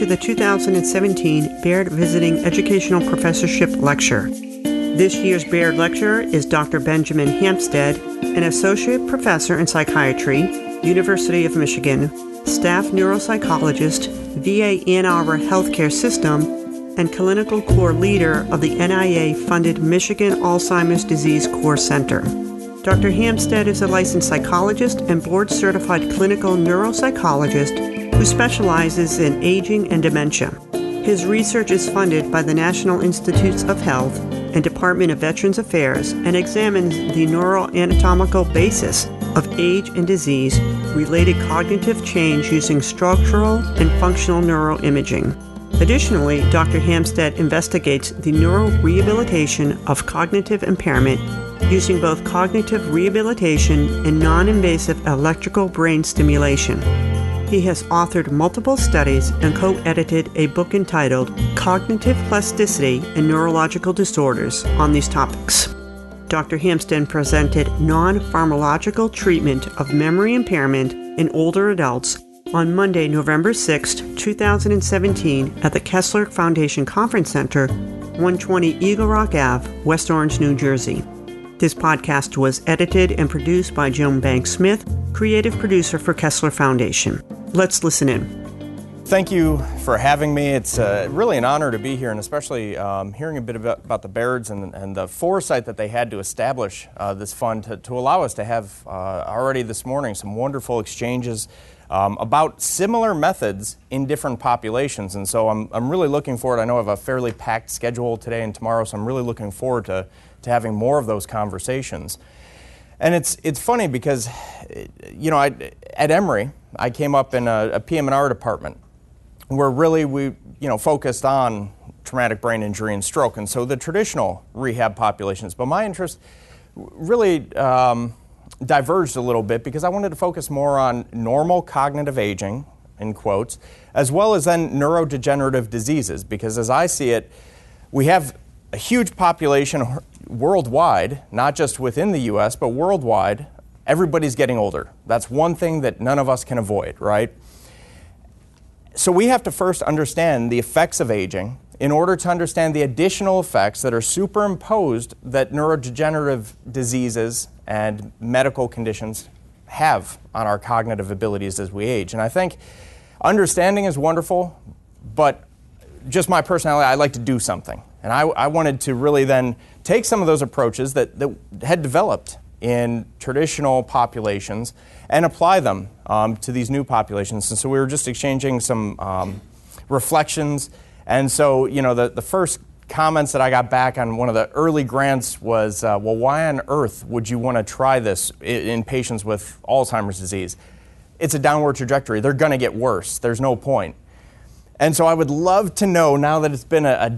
to the 2017 Baird Visiting Educational Professorship Lecture. This year's Baird lecturer is Dr. Benjamin Hampstead, an associate professor in psychiatry, University of Michigan, staff neuropsychologist, VA Ann Arbor Healthcare System, and clinical core leader of the NIA funded Michigan Alzheimer's Disease Core Center. Dr. Hampstead is a licensed psychologist and board certified clinical neuropsychologist who specializes in aging and dementia. His research is funded by the National Institutes of Health and Department of Veterans Affairs and examines the neuroanatomical basis of age and disease related cognitive change using structural and functional neuroimaging. Additionally, Dr. Hampstead investigates the neurorehabilitation of cognitive impairment using both cognitive rehabilitation and non invasive electrical brain stimulation. He has authored multiple studies and co edited a book entitled Cognitive Plasticity and Neurological Disorders on these topics. Dr. Hampstead presented non pharmacological treatment of memory impairment in older adults on Monday, November 6, 2017, at the Kessler Foundation Conference Center, 120 Eagle Rock Ave, West Orange, New Jersey. This podcast was edited and produced by Joan Banks Smith, creative producer for Kessler Foundation. Let's listen in. Thank you for having me. It's uh, really an honor to be here, and especially um, hearing a bit about, about the Bairds and, and, the foresight that they had to establish uh, this fund to, to, allow us to have uh, already this morning some wonderful exchanges um, about similar methods in different populations. And so I'm, I'm really looking forward. I know I have a fairly packed schedule today and tomorrow, so I'm really looking forward to to having more of those conversations. And it's, it's funny because, you know, I, at Emory, I came up in a, a PM&R department where really we, you know, focused on traumatic brain injury and stroke, and so the traditional rehab populations. But my interest really um, diverged a little bit because I wanted to focus more on normal cognitive aging, in quotes, as well as then neurodegenerative diseases, because as I see it, we have a huge population worldwide, not just within the US, but worldwide, everybody's getting older. That's one thing that none of us can avoid, right? So we have to first understand the effects of aging in order to understand the additional effects that are superimposed that neurodegenerative diseases and medical conditions have on our cognitive abilities as we age. And I think understanding is wonderful, but just my personality, I like to do something. And I, I wanted to really then take some of those approaches that, that had developed in traditional populations and apply them um, to these new populations. And so we were just exchanging some um, reflections. And so, you know, the, the first comments that I got back on one of the early grants was, uh, well, why on earth would you want to try this in, in patients with Alzheimer's disease? It's a downward trajectory. They're going to get worse. There's no point. And so I would love to know, now that it's been a, decade, a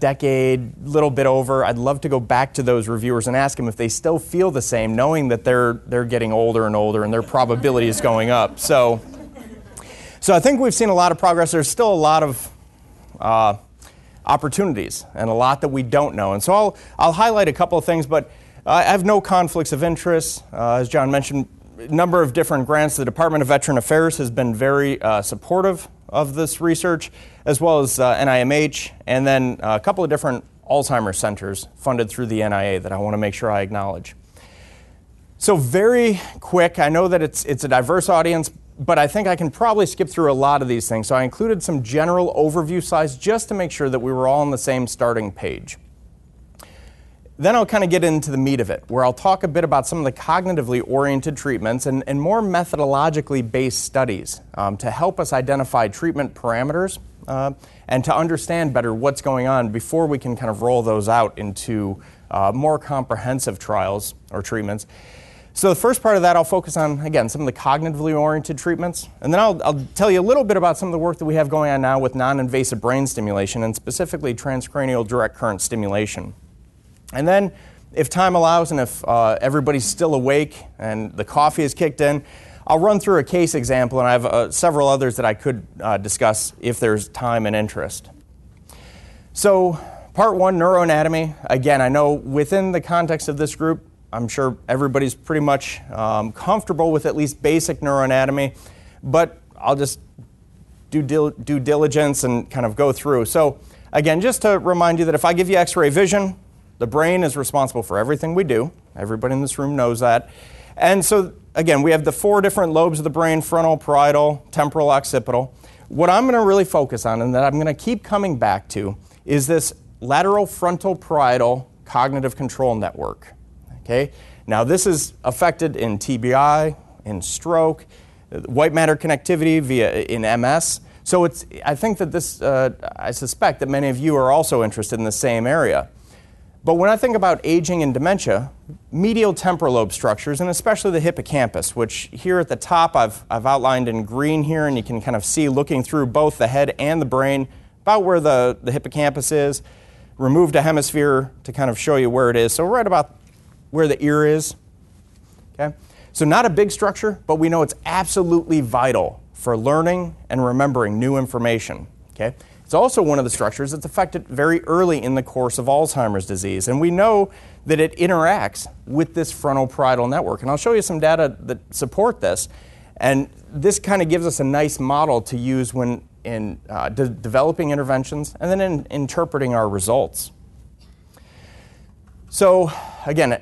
decade, little bit over, I'd love to go back to those reviewers and ask them if they still feel the same, knowing that they're, they're getting older and older and their probability is going up. So, so I think we've seen a lot of progress. There's still a lot of uh, opportunities and a lot that we don't know. And so I'll, I'll highlight a couple of things, but I have no conflicts of interest. Uh, as John mentioned, a number of different grants. The Department of Veteran Affairs has been very uh, supportive of this research, as well as uh, NIMH, and then a couple of different Alzheimer's centers funded through the NIA that I want to make sure I acknowledge. So, very quick, I know that it's, it's a diverse audience, but I think I can probably skip through a lot of these things. So, I included some general overview slides just to make sure that we were all on the same starting page. Then I'll kind of get into the meat of it, where I'll talk a bit about some of the cognitively oriented treatments and, and more methodologically based studies um, to help us identify treatment parameters uh, and to understand better what's going on before we can kind of roll those out into uh, more comprehensive trials or treatments. So, the first part of that, I'll focus on, again, some of the cognitively oriented treatments. And then I'll, I'll tell you a little bit about some of the work that we have going on now with non invasive brain stimulation and specifically transcranial direct current stimulation. And then, if time allows and if uh, everybody's still awake and the coffee is kicked in, I'll run through a case example, and I have uh, several others that I could uh, discuss if there's time and interest. So, part one neuroanatomy. Again, I know within the context of this group, I'm sure everybody's pretty much um, comfortable with at least basic neuroanatomy, but I'll just do dil- due diligence and kind of go through. So, again, just to remind you that if I give you x ray vision, the brain is responsible for everything we do. Everybody in this room knows that. And so, again, we have the four different lobes of the brain frontal, parietal, temporal, occipital. What I'm going to really focus on and that I'm going to keep coming back to is this lateral frontal parietal cognitive control network. Okay? Now, this is affected in TBI, in stroke, white matter connectivity via in MS. So it's, I think that this, uh, I suspect that many of you are also interested in the same area. But when I think about aging and dementia, medial temporal lobe structures, and especially the hippocampus, which here at the top I've, I've outlined in green here, and you can kind of see looking through both the head and the brain about where the, the hippocampus is. Removed a hemisphere to kind of show you where it is. So, right about where the ear is. Okay? So, not a big structure, but we know it's absolutely vital for learning and remembering new information. Okay? It's also one of the structures that's affected very early in the course of Alzheimer's disease. And we know that it interacts with this frontal parietal network. And I'll show you some data that support this. And this kind of gives us a nice model to use when in uh, de- developing interventions and then in interpreting our results. So, again,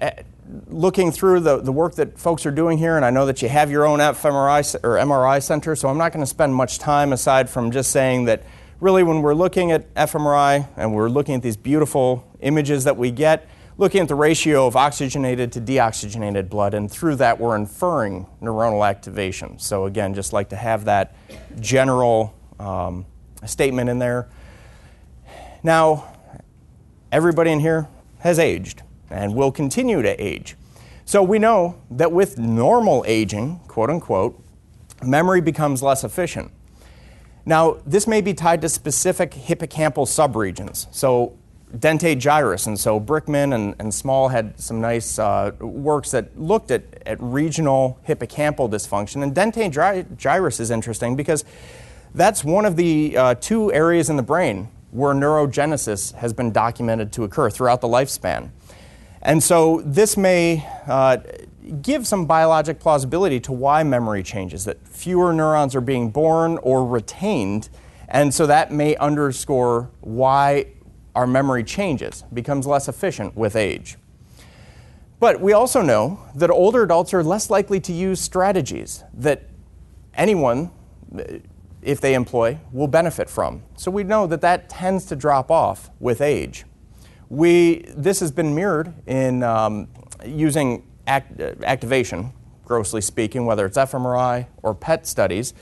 looking through the, the work that folks are doing here, and I know that you have your own fMRI or MRI center, so I'm not going to spend much time aside from just saying that really, when we're looking at fMRI and we're looking at these beautiful images that we get, looking at the ratio of oxygenated to deoxygenated blood, and through that, we're inferring neuronal activation. So, again, just like to have that general um, statement in there. Now, everybody in here has aged and will continue to age. So, we know that with normal aging, quote unquote, memory becomes less efficient. Now, this may be tied to specific hippocampal subregions. So, dentate gyrus, and so Brickman and, and Small had some nice uh, works that looked at, at regional hippocampal dysfunction. And dentate gy- gyrus is interesting because that's one of the uh, two areas in the brain where neurogenesis has been documented to occur throughout the lifespan. And so this may uh, give some biologic plausibility to why memory changes, that fewer neurons are being born or retained, and so that may underscore why our memory changes, becomes less efficient with age. But we also know that older adults are less likely to use strategies that anyone, if they employ, will benefit from. So we know that that tends to drop off with age. We, this has been mirrored in um, using act, uh, activation, grossly speaking, whether it's fMRI or PET studies,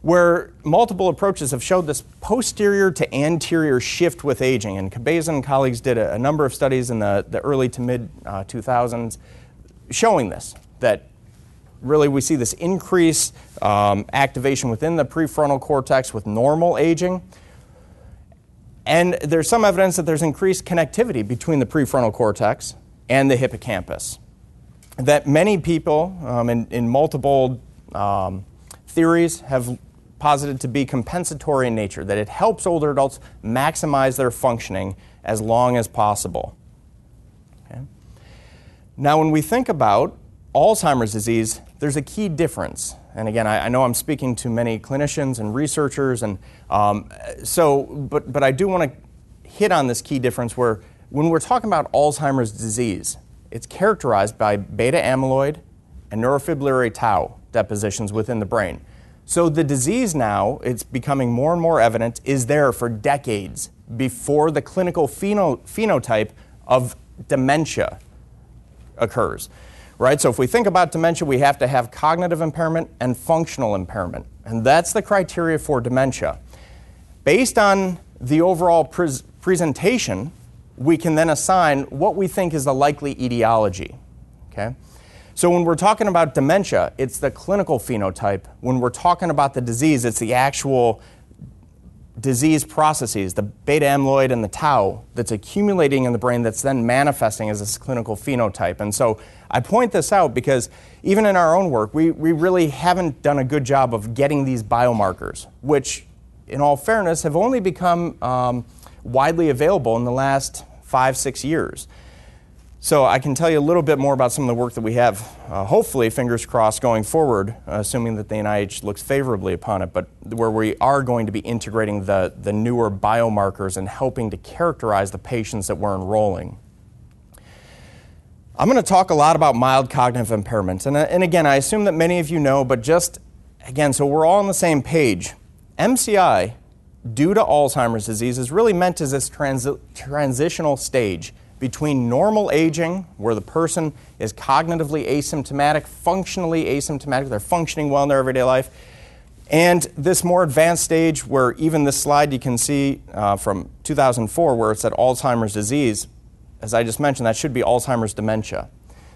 where multiple approaches have showed this posterior to anterior shift with aging. And Cabeza and colleagues did a, a number of studies in the, the early to mid uh, 2000s showing this, that really we see this increase um, activation within the prefrontal cortex with normal aging. And there's some evidence that there's increased connectivity between the prefrontal cortex and the hippocampus that many people um, in, in, multiple um, theories have posited to be compensatory in nature, that it helps older adults maximize their functioning as long as possible. Okay? Now, when we think about Alzheimer's disease, there's a key difference. And again, I, I know I'm speaking to many clinicians and researchers, and um, so, but, but I do want to hit on this key difference where when we're talking about Alzheimer's disease, it's characterized by beta amyloid and neurofibrillary tau depositions within the brain. So the disease now, it's becoming more and more evident, is there for decades before the clinical pheno- phenotype of dementia occurs. Right? So if we think about dementia, we have to have cognitive impairment and functional impairment. And that's the criteria for dementia. Based on the overall pre- presentation, we can then assign what we think is the likely etiology. Okay? So when we're talking about dementia, it's the clinical phenotype. When we're talking about the disease, it's the actual disease processes, the beta amyloid and the tau that's accumulating in the brain that's then manifesting as this clinical phenotype. And so I point this out because even in our own work, we, we really haven't done a good job of getting these biomarkers, which, in all fairness, have only become um, widely available in the last five, six years. So I can tell you a little bit more about some of the work that we have, uh, hopefully, fingers crossed, going forward, assuming that the NIH looks favorably upon it, but where we are going to be integrating the, the newer biomarkers and helping to characterize the patients that we're enrolling. I'm going to talk a lot about mild cognitive impairments. And, and again, I assume that many of you know, but just again, so we're all on the same page. MCI, due to Alzheimer's disease, is really meant as this transi- transitional stage between normal aging, where the person is cognitively asymptomatic, functionally asymptomatic, they're functioning well in their everyday life, and this more advanced stage where even this slide you can see uh, from 2004 where it said Alzheimer's disease, as I just mentioned, that should be Alzheimer's dementia.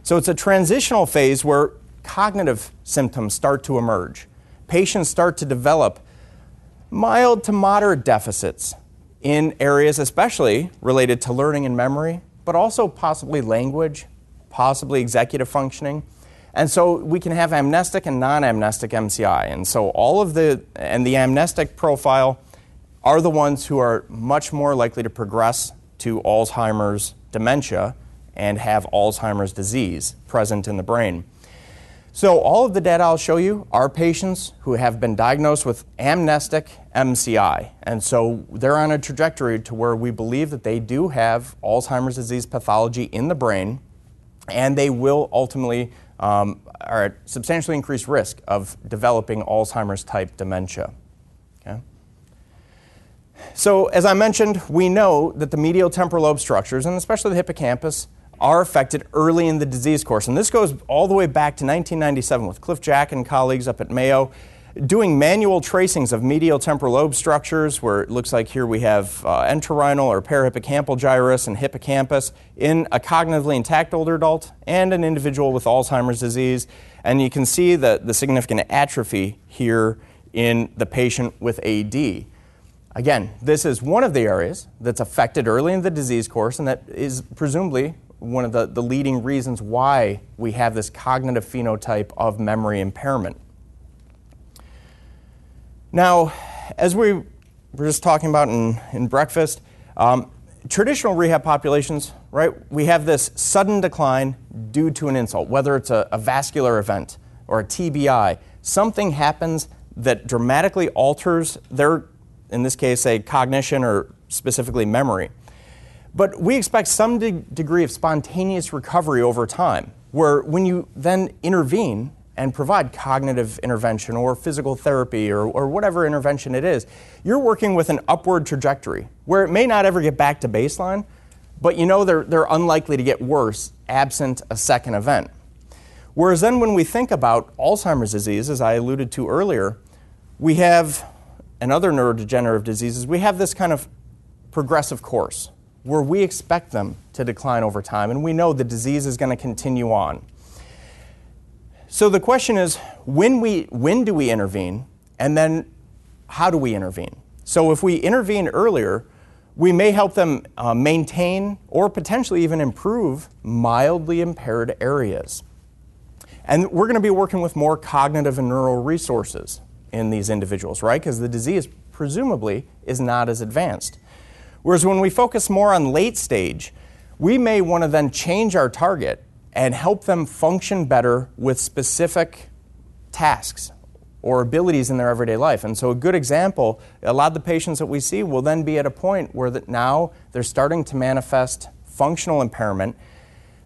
So it's a transitional phase where cognitive symptoms start to emerge. Patients start to develop mild to moderate deficits in areas especially related to learning and memory, but also possibly language, possibly executive functioning. And so we can have amnestic and non amnestic MCI. And so all of the, and the amnestic profile are the ones who are much more likely to progress to Alzheimer's dementia and have Alzheimer's disease present in the brain. So, all of the data I'll show you are patients who have been diagnosed with amnestic MCI. And so they're on a trajectory to where we believe that they do have Alzheimer's disease pathology in the brain, and they will ultimately um, are at substantially increased risk of developing Alzheimer's type dementia. Okay? So, as I mentioned, we know that the medial temporal lobe structures, and especially the hippocampus, are affected early in the disease course. And this goes all the way back to 1997 with Cliff Jack and colleagues up at Mayo doing manual tracings of medial temporal lobe structures, where it looks like here we have uh, entorhinal or parahippocampal gyrus and hippocampus in a cognitively intact older adult and an individual with Alzheimer's disease. And you can see the, the significant atrophy here in the patient with AD. Again, this is one of the areas that's affected early in the disease course, and that is presumably one of the, the leading reasons why we have this cognitive phenotype of memory impairment. Now, as we were just talking about in, in breakfast, um, traditional rehab populations, right, we have this sudden decline due to an insult, whether it's a, a vascular event or a TBI. Something happens that dramatically alters their, in this case, a cognition or specifically memory. But we expect some de- degree of spontaneous recovery over time, where when you then intervene and provide cognitive intervention or physical therapy or, or whatever intervention it is, you're working with an upward trajectory where it may not ever get back to baseline, but you know they're, they're unlikely to get worse absent a second event. Whereas then when we think about Alzheimer's disease, as I alluded to earlier, we have, and other neurodegenerative diseases, we have this kind of progressive course where we expect them to decline over time, and we know the disease is going to continue on. So the question is when, we, when do we intervene, and then how do we intervene? So if we intervene earlier, we may help them uh, maintain or potentially even improve mildly impaired areas. And we're going to be working with more cognitive and neural resources in these individuals, right? Because the disease presumably is not as advanced. Whereas when we focus more on late stage, we may want to then change our target and help them function better with specific tasks or abilities in their everyday life. And so a good example, a lot of the patients that we see will then be at a point where that now they're starting to manifest functional impairment,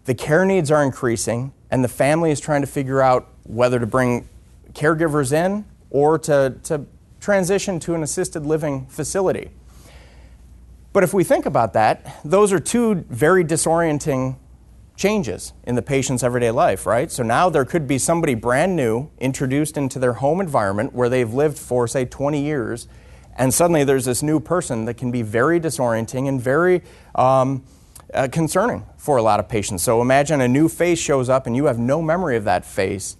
the care needs are increasing, and the family is trying to figure out whether to bring caregivers in or to, to transition to an assisted living facility. But if we think about that, those are two very disorienting changes in the patient's everyday life, right? So now there could be somebody brand new introduced into their home environment where they've lived for, say, 20 years, and suddenly there's this new person that can be very disorienting and very um, uh, concerning for a lot of patients. So imagine a new face shows up and you have no memory of that face,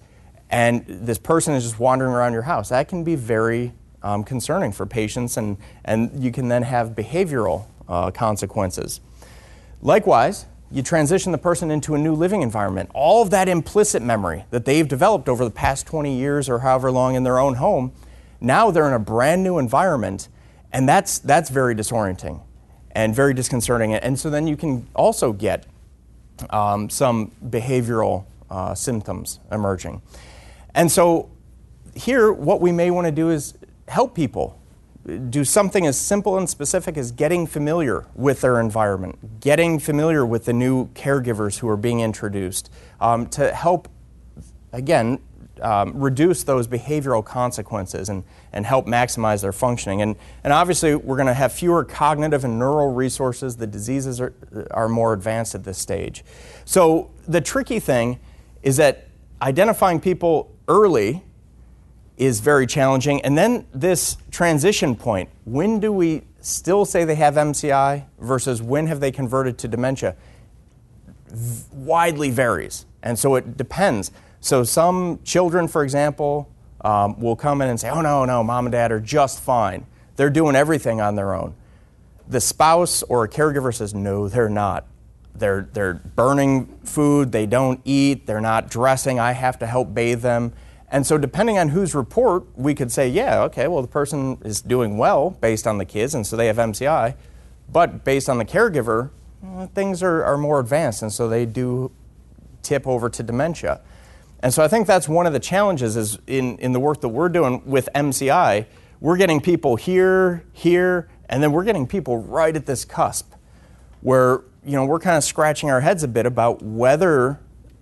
and this person is just wandering around your house. That can be very um, concerning for patients, and, and you can then have behavioral uh, consequences. Likewise, you transition the person into a new living environment. All of that implicit memory that they've developed over the past 20 years or however long in their own home, now they're in a brand new environment, and that's, that's very disorienting and very disconcerting. And so then you can also get um, some behavioral uh, symptoms emerging. And so, here, what we may want to do is help people do something as simple and specific as getting familiar with their environment, getting familiar with the new caregivers who are being introduced um, to help, again, um, reduce those behavioral consequences and, and help maximize their functioning. And, and obviously, we're going to have fewer cognitive and neural resources. The diseases are, are more advanced at this stage. So, the tricky thing is that identifying people early is very challenging. And then this transition point when do we still say they have MCI versus when have they converted to dementia? Widely varies. And so it depends. So some children, for example, um, will come in and say, oh, no, no, mom and dad are just fine. They're doing everything on their own. The spouse or a caregiver says, no, they're not. They're, they're burning food, they don't eat, they're not dressing, I have to help bathe them. And so, depending on whose report, we could say, yeah, okay, well, the person is doing well based on the kids, and so they have MCI. But based on the caregiver, well, things are, are more advanced, and so they do tip over to dementia. And so, I think that's one of the challenges is in, in the work that we're doing with MCI, we're getting people here, here, and then we're getting people right at this cusp where you know we're kind of scratching our heads a bit about whether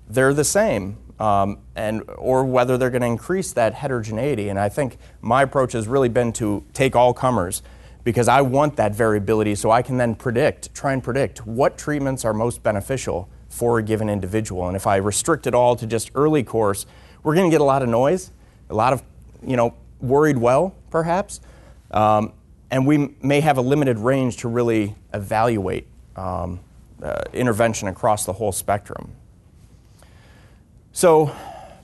they're the same um, and or whether they're going to increase that heterogeneity. And I think my approach has really been to take all comers because I want that variability so I can then predict, try and predict what treatments are most beneficial for a given individual. And if I restrict it all to just early course, we're going to get a lot of noise, a lot of, you know, worried well, perhaps, um, and we may have a limited range to really evaluate um, uh, intervention across the whole spectrum. So,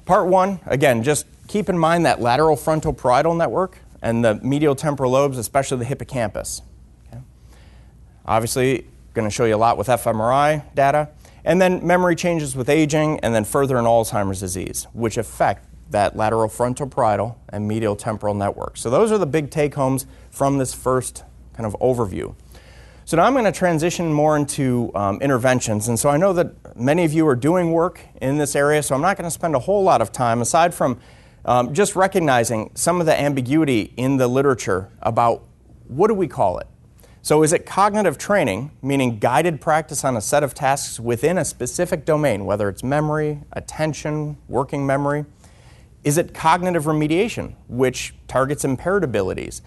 part one, again, just keep in mind that lateral frontal parietal network and the medial temporal lobes, especially the hippocampus. Okay? Obviously, going to show you a lot with fMRI data. And then memory changes with aging, and then further in Alzheimer's disease, which affect that lateral frontal parietal and medial temporal network. So, those are the big take homes from this first kind of overview. So now I'm going to transition more into um, interventions. And so I know that many of you are doing work in this area, so I'm not going to spend a whole lot of time, aside from um, just recognizing some of the ambiguity in the literature about what do we call it? So is it cognitive training, meaning guided practice on a set of tasks within a specific domain, whether it's memory, attention, working memory? Is it cognitive remediation, which targets impaired abilities?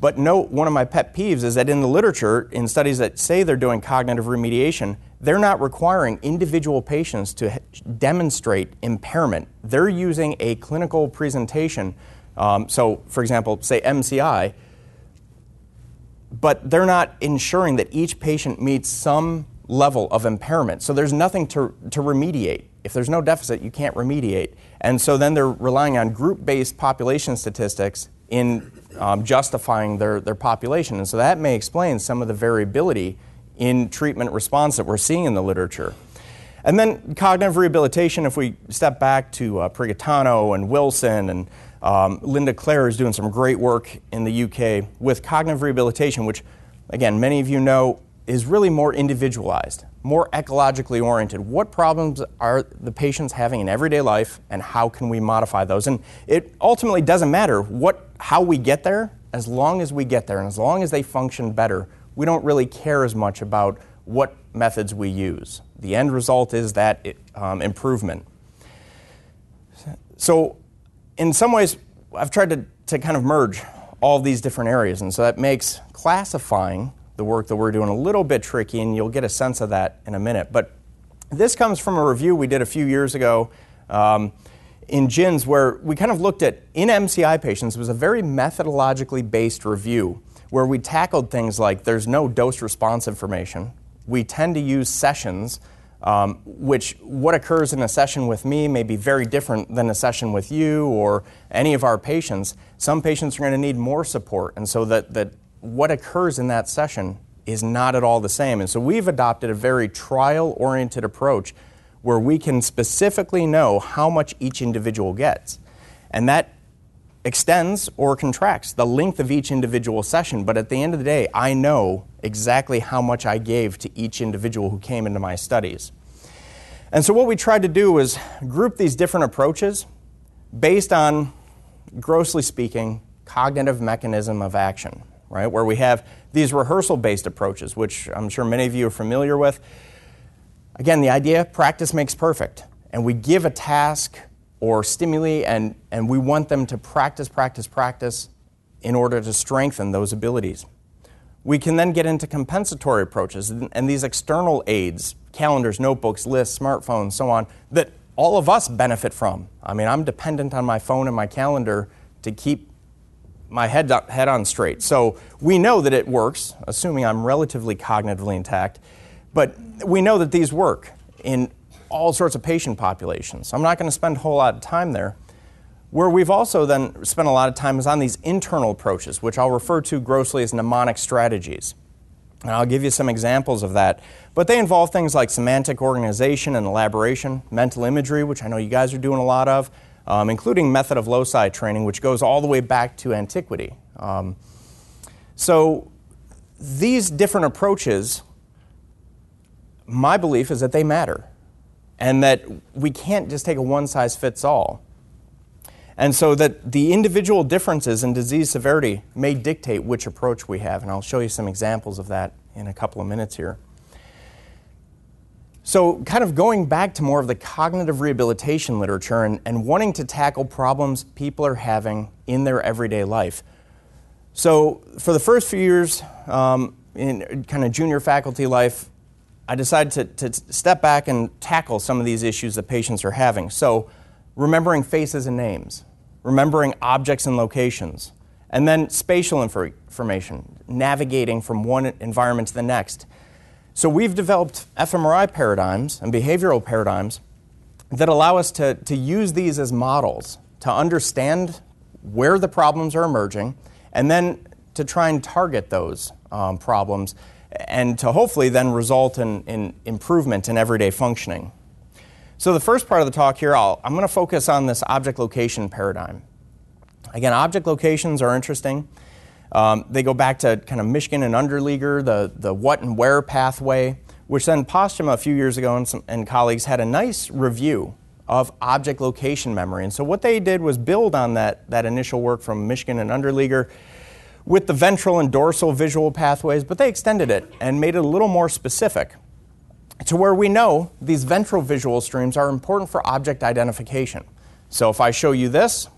But note, one of my pet peeves is that in the literature, in studies that say they're doing cognitive remediation, they're not requiring individual patients to demonstrate impairment. They're using a clinical presentation. Um, so, for example, say MCI, but they're not ensuring that each patient meets some level of impairment. So there's nothing to, to remediate. If there's no deficit, you can't remediate. And so then they're relying on group based population statistics in um, justifying their, their population. And so that may explain some of the variability in treatment response that we're seeing in the literature. And then cognitive rehabilitation, if we step back to uh, Prigatano and Wilson and um, Linda Clare is doing some great work in the UK with cognitive rehabilitation, which, again, many of you know is really more individualized, more ecologically oriented. What problems are the patients having in everyday life, and how can we modify those? And it ultimately doesn't matter what, how we get there, as long as we get there, and as long as they function better, we don't really care as much about what methods we use. The end result is that it, um, improvement. So, in some ways, I've tried to, to kind of merge all of these different areas, and so that makes classifying the work that we're doing a little bit tricky, and you'll get a sense of that in a minute. But this comes from a review we did a few years ago um, in JINS where we kind of looked at in MCI patients. It was a very methodologically based review where we tackled things like there's no dose response information. We tend to use sessions. Um, which what occurs in a session with me may be very different than a session with you or any of our patients. Some patients are going to need more support, and so that, that what occurs in that session is not at all the same. And so we've adopted a very trial oriented approach where we can specifically know how much each individual gets. And that extends or contracts the length of each individual session, but at the end of the day, I know exactly how much I gave to each individual who came into my studies. And so, what we tried to do was group these different approaches based on, grossly speaking, cognitive mechanism of action, right? Where we have these rehearsal based approaches, which I'm sure many of you are familiar with. Again, the idea practice makes perfect. And we give a task or stimuli, and, and we want them to practice, practice, practice in order to strengthen those abilities. We can then get into compensatory approaches and these external aids, calendars, notebooks, lists, smartphones, so on, that all of us benefit from. I mean, I'm dependent on my phone and my calendar to keep my head, head on straight. So we know that it works, assuming I'm relatively cognitively intact, but we know that these work in all sorts of patient populations. I'm not going to spend a whole lot of time there. Where we've also then spent a lot of time is on these internal approaches, which I'll refer to grossly as mnemonic strategies. And I'll give you some examples of that. But they involve things like semantic organization and elaboration, mental imagery, which I know you guys are doing a lot of, um, including method of loci training, which goes all the way back to antiquity. Um, so these different approaches, my belief is that they matter and that we can't just take a one size fits all. And so that the individual differences in disease severity may dictate which approach we have. And I'll show you some examples of that in a couple of minutes here. So, kind of going back to more of the cognitive rehabilitation literature and, and wanting to tackle problems people are having in their everyday life. So, for the first few years um, in kind of junior faculty life, I decided to, to step back and tackle some of these issues that patients are having. So, remembering faces and names, remembering objects and locations, and then spatial infor- information, navigating from one environment to the next. So we've developed fMRI paradigms and behavioral paradigms that allow us to, to use these as models to understand where the problems are emerging and then to try and target those um, problems and to hopefully then result in, in improvement in everyday functioning. So, the first part of the talk here, i am going to focus on this object location paradigm. Again, object locations are interesting. Um, they go back to kind of Mishkin and Ungerleider, the, the what and where pathway, which then Posthuma a few years ago and, some, and colleagues had a nice review of object location memory. And so what they did was build on that, that initial work from Mishkin and Ungerleider with the ventral and dorsal visual pathways, but they extended it and made it a little more specific to where we know these ventral visual streams are important for object identification. So if I show you this,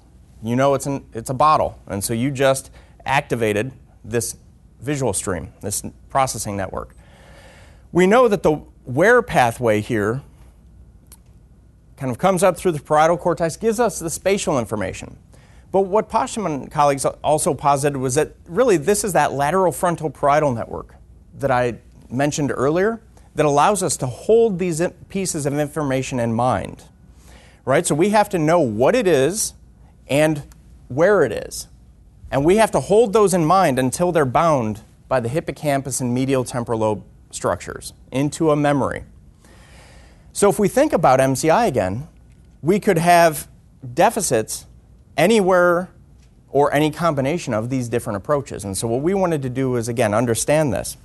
you know it's, an, it's a bottle. And so you just activated this visual stream, this processing network. We know that the where pathway here kind of comes up through the parietal cortex, gives us the spatial information. But what Posthuma and colleagues also posited was that really this is that lateral frontal parietal network that I mentioned earlier that allows us to hold these pieces of information in mind. Right? So we have to know what it is and where it is. And we have to hold those in mind until they're bound by the hippocampus and medial temporal lobe structures into a memory. So if we think about MCI again, we could have deficits anywhere or any combination of these different approaches. And so what we wanted to do is again understand this.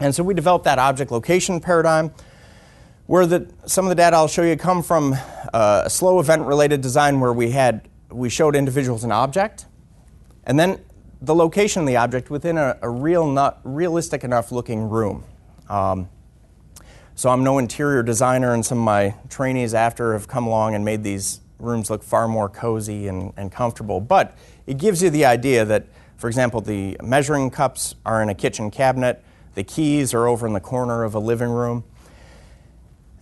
And so we developed that object location paradigm where the, some of the data I'll show you come from uh, a slow event related design where we had we showed individuals an object and then the location of the object within a, a real not realistic enough looking room. Um, so I'm no interior designer and some of my trainees after have come along and made these rooms look far more cozy and, and comfortable. But it gives you the idea that, for example, the measuring cups are in a kitchen cabinet the keys are over in the corner of a living room.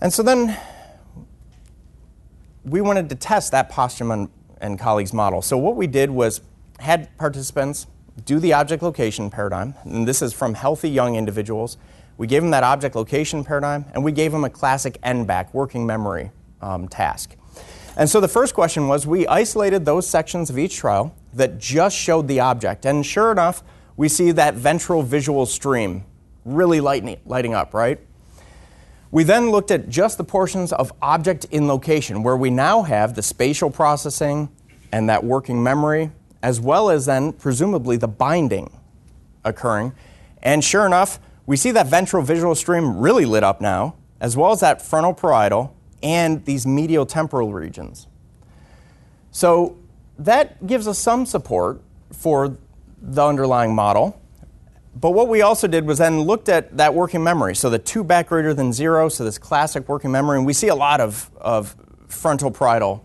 And so then we wanted to test that Posthuma and, and colleagues model. So what we did was had participants do the object location paradigm, and this is from healthy young individuals. We gave them that object location paradigm, and we gave them a classic N-back, working memory um, task. And so the first question was we isolated those sections of each trial that just showed the object. And sure enough, we see that ventral visual stream really lighting, lighting up, right? We then looked at just the portions of object in location, where we now have the spatial processing and that working memory, as well as then presumably the binding occurring. And sure enough, we see that ventral visual stream really lit up now, as well as that frontal parietal and these medial temporal regions. So that gives us some support for the underlying model. But what we also did was then looked at that working memory. So the two back greater than zero, so this classic working memory, and we see a lot of, of frontal parietal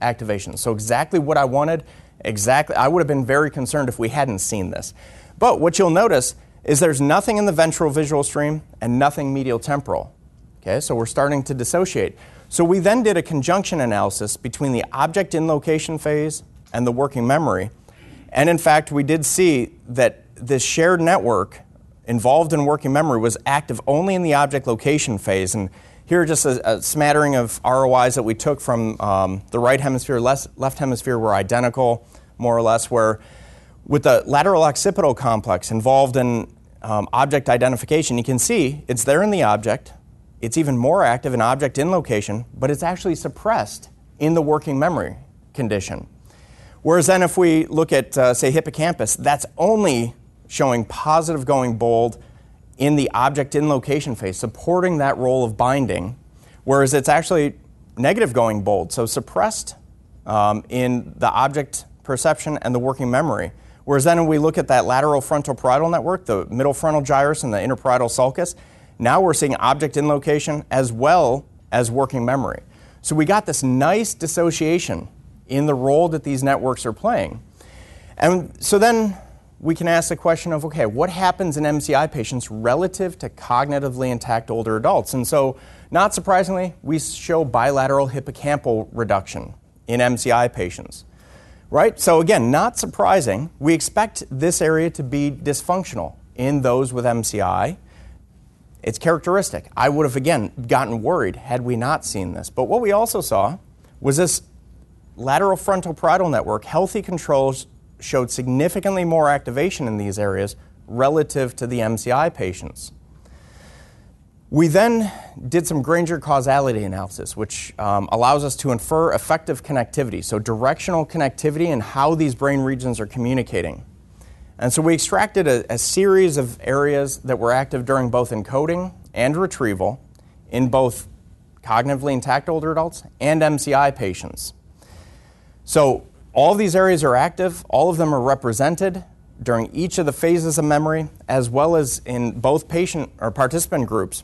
activation. So exactly what I wanted, exactly I would have been very concerned if we hadn't seen this. But what you'll notice is there's nothing in the ventral visual stream and nothing medial temporal. Okay, so we're starting to dissociate. So we then did a conjunction analysis between the object in location phase and the working memory. And in fact, we did see that this shared network involved in working memory was active only in the object location phase. And here are just a, a smattering of ROIs that we took from um, the right hemisphere, left, left hemisphere were identical, more or less, where with the lateral occipital complex involved in um, object identification, you can see it's there in the object. It's even more active in object in location, but it's actually suppressed in the working memory condition. Whereas then, if we look at, uh, say, hippocampus, that's only showing positive going bold in the object in location phase, supporting that role of binding, whereas it's actually negative going bold, so suppressed um, in the object perception and the working memory. Whereas then, when we look at that lateral frontal parietal network, the middle frontal gyrus and the intraparietal sulcus, now we're seeing object in location as well as working memory. So we got this nice dissociation in the role that these networks are playing. And so then we can ask the question of okay, what happens in MCI patients relative to cognitively intact older adults? And so, not surprisingly, we show bilateral hippocampal reduction in MCI patients. Right? So, again, not surprising. We expect this area to be dysfunctional in those with MCI. It's characteristic. I would have, again, gotten worried had we not seen this. But what we also saw was this lateral frontal parietal network, healthy controls showed significantly more activation in these areas relative to the MCI patients. We then did some Granger causality analysis, which um, allows us to infer effective connectivity, so directional connectivity and how these brain regions are communicating. And so we extracted a, a series of areas that were active during both encoding and retrieval in both cognitively intact older adults and MCI patients. So all of these areas are active, all of them are represented during each of the phases of memory, as well as in both patient or participant groups.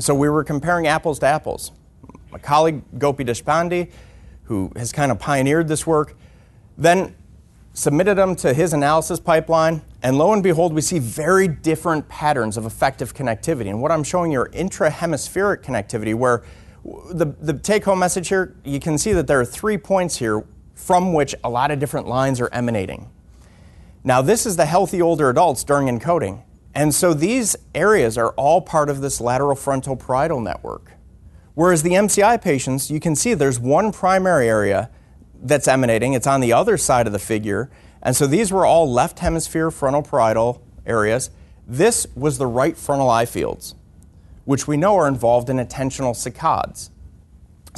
So we were comparing apples to apples. My colleague Gopi Deshpande, who has kind of pioneered this work, then submitted them to his analysis pipeline, and lo and behold, we see very different patterns of effective connectivity. And what I'm showing you are intrahemispheric connectivity, where the, the take home message here, you can see that there are three points here from which a lot of different lines are emanating. Now, this is the healthy older adults during encoding. And so these areas are all part of this lateral frontal parietal network. Whereas the MCI patients, you can see there's one primary area that's emanating, it's on the other side of the figure. And so these were all left hemisphere frontal parietal areas. This was the right frontal eye fields, which we know are involved in attentional saccades.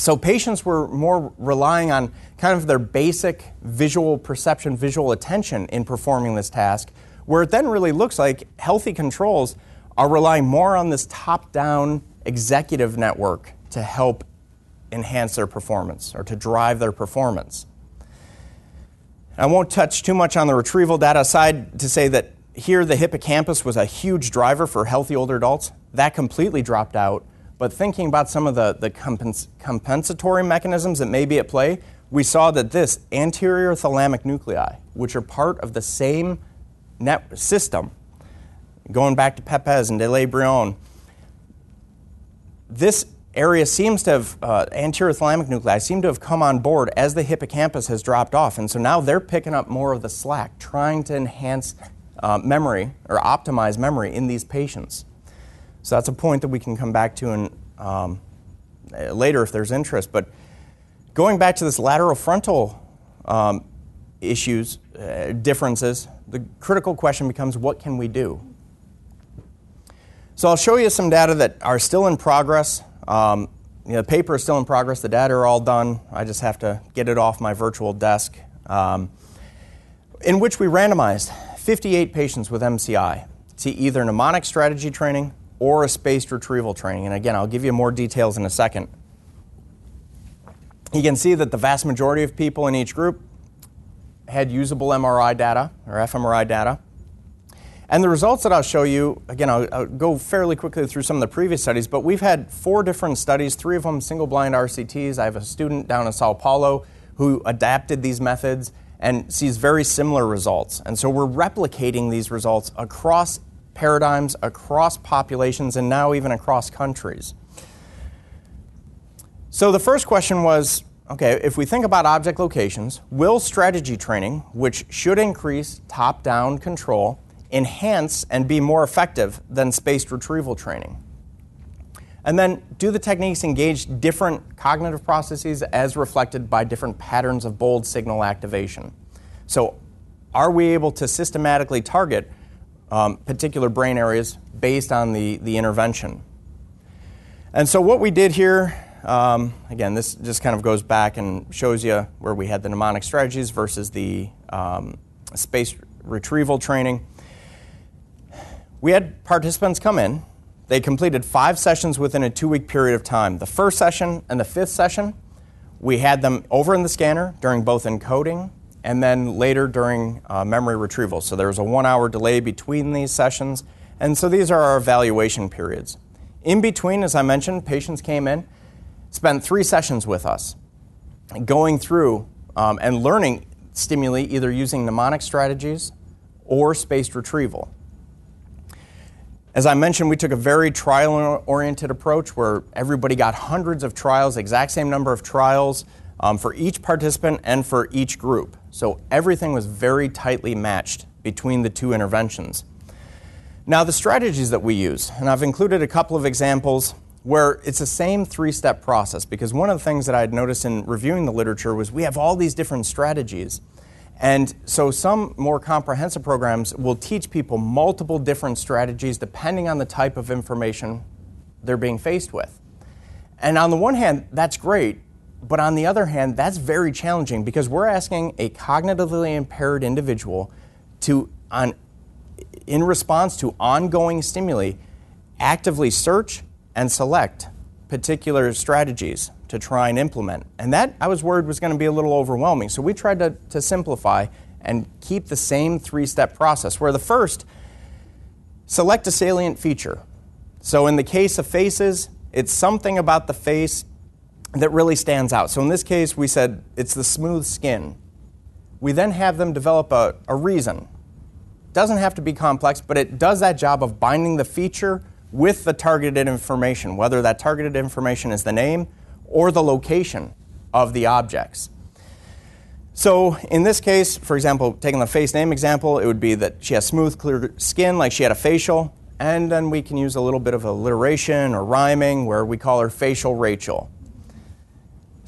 So patients were more relying on kind of their basic visual perception, visual attention in performing this task, where it then really looks like healthy controls are relying more on this top down executive network to help enhance their performance or to drive their performance. I won't touch too much on the retrieval data aside to say that here the hippocampus was a huge driver for healthy older adults. That completely dropped out but thinking about some of the, the compens- compensatory mechanisms that may be at play, we saw that this anterior thalamic nuclei, which are part of the same net system, going back to Papez and de Le this area seems to have, uh, anterior thalamic nuclei seem to have come on board as the hippocampus has dropped off. And so now they're picking up more of the slack, trying to enhance uh, memory or optimize memory in these patients. So that's a point that we can come back to in, um, later if there's interest. But going back to this lateral frontal um, issues, uh, differences, the critical question becomes what can we do? So I'll show you some data that are still in progress. Um, you know, the paper is still in progress, the data are all done. I just have to get it off my virtual desk. Um, in which we randomized 58 patients with MCI to either mnemonic strategy training or a spaced retrieval training. And again, I'll give you more details in a second. you can see that the vast majority of people in each group had usable MRI data or fMRI data. And the results that I'll show you, again, I'll, I'll, go fairly quickly through some of the previous studies, but we've had four different studies, three of them single blind RCTs. I have a student down in Sao Paulo who adapted these methods and sees very similar results. And so we're replicating these results across paradigms, across populations, and now even across countries. So the first question was okay, if we think about object locations, will strategy training, which should increase top down control, enhance and be more effective than spaced retrieval training? And then, do the techniques engage different cognitive processes as reflected by different patterns of bold signal activation? So, are we able to systematically target um, particular brain areas based on the, the intervention? And so, what we did here, um, again, this just kind of goes back and shows you where we had the mnemonic strategies versus the um, spaced retrieval training. We had participants come in. They completed five sessions within a two week period of time. The first session and the fifth session, we had them over in the scanner during both encoding and then later during uh, memory retrieval. So there was a one hour delay between these sessions. And so these are our evaluation periods. In between, as I mentioned, patients came in, spent three sessions with us, going through um, and learning stimuli either using mnemonic strategies or spaced retrieval. As I mentioned, we took a very trial oriented approach where everybody got hundreds of trials, exact same number of trials um, for each participant and for each group. So everything was very tightly matched between the two interventions. Now, the strategies that we use, and I've included a couple of examples where it's the same three step process because one of the things that I had noticed in reviewing the literature was we have all these different strategies. And so some more comprehensive programs will teach people multiple different strategies depending on the type of information they're being faced with. And on the one hand, that's great, but on the other hand, that's very challenging because we're asking a cognitively impaired individual to, on, in response to ongoing stimuli, actively search and select particular strategies to try and implement. And that I was worried was going to be a little overwhelming. So we tried to, to simplify and keep the same three step process, where the first, select a salient feature. So in the case of faces, it's something about the face that really stands out. So in this case, we said it's the smooth skin. We then have them develop a, a reason. Doesn't have to be complex, but it does that job of binding the feature with the targeted information, whether that targeted information is the name or the location of the objects. So in this case, for example, taking the face name example, it would be that she has smooth, clear skin, like she had a facial, and then we can use a little bit of alliteration or rhyming where we call her facial Rachel.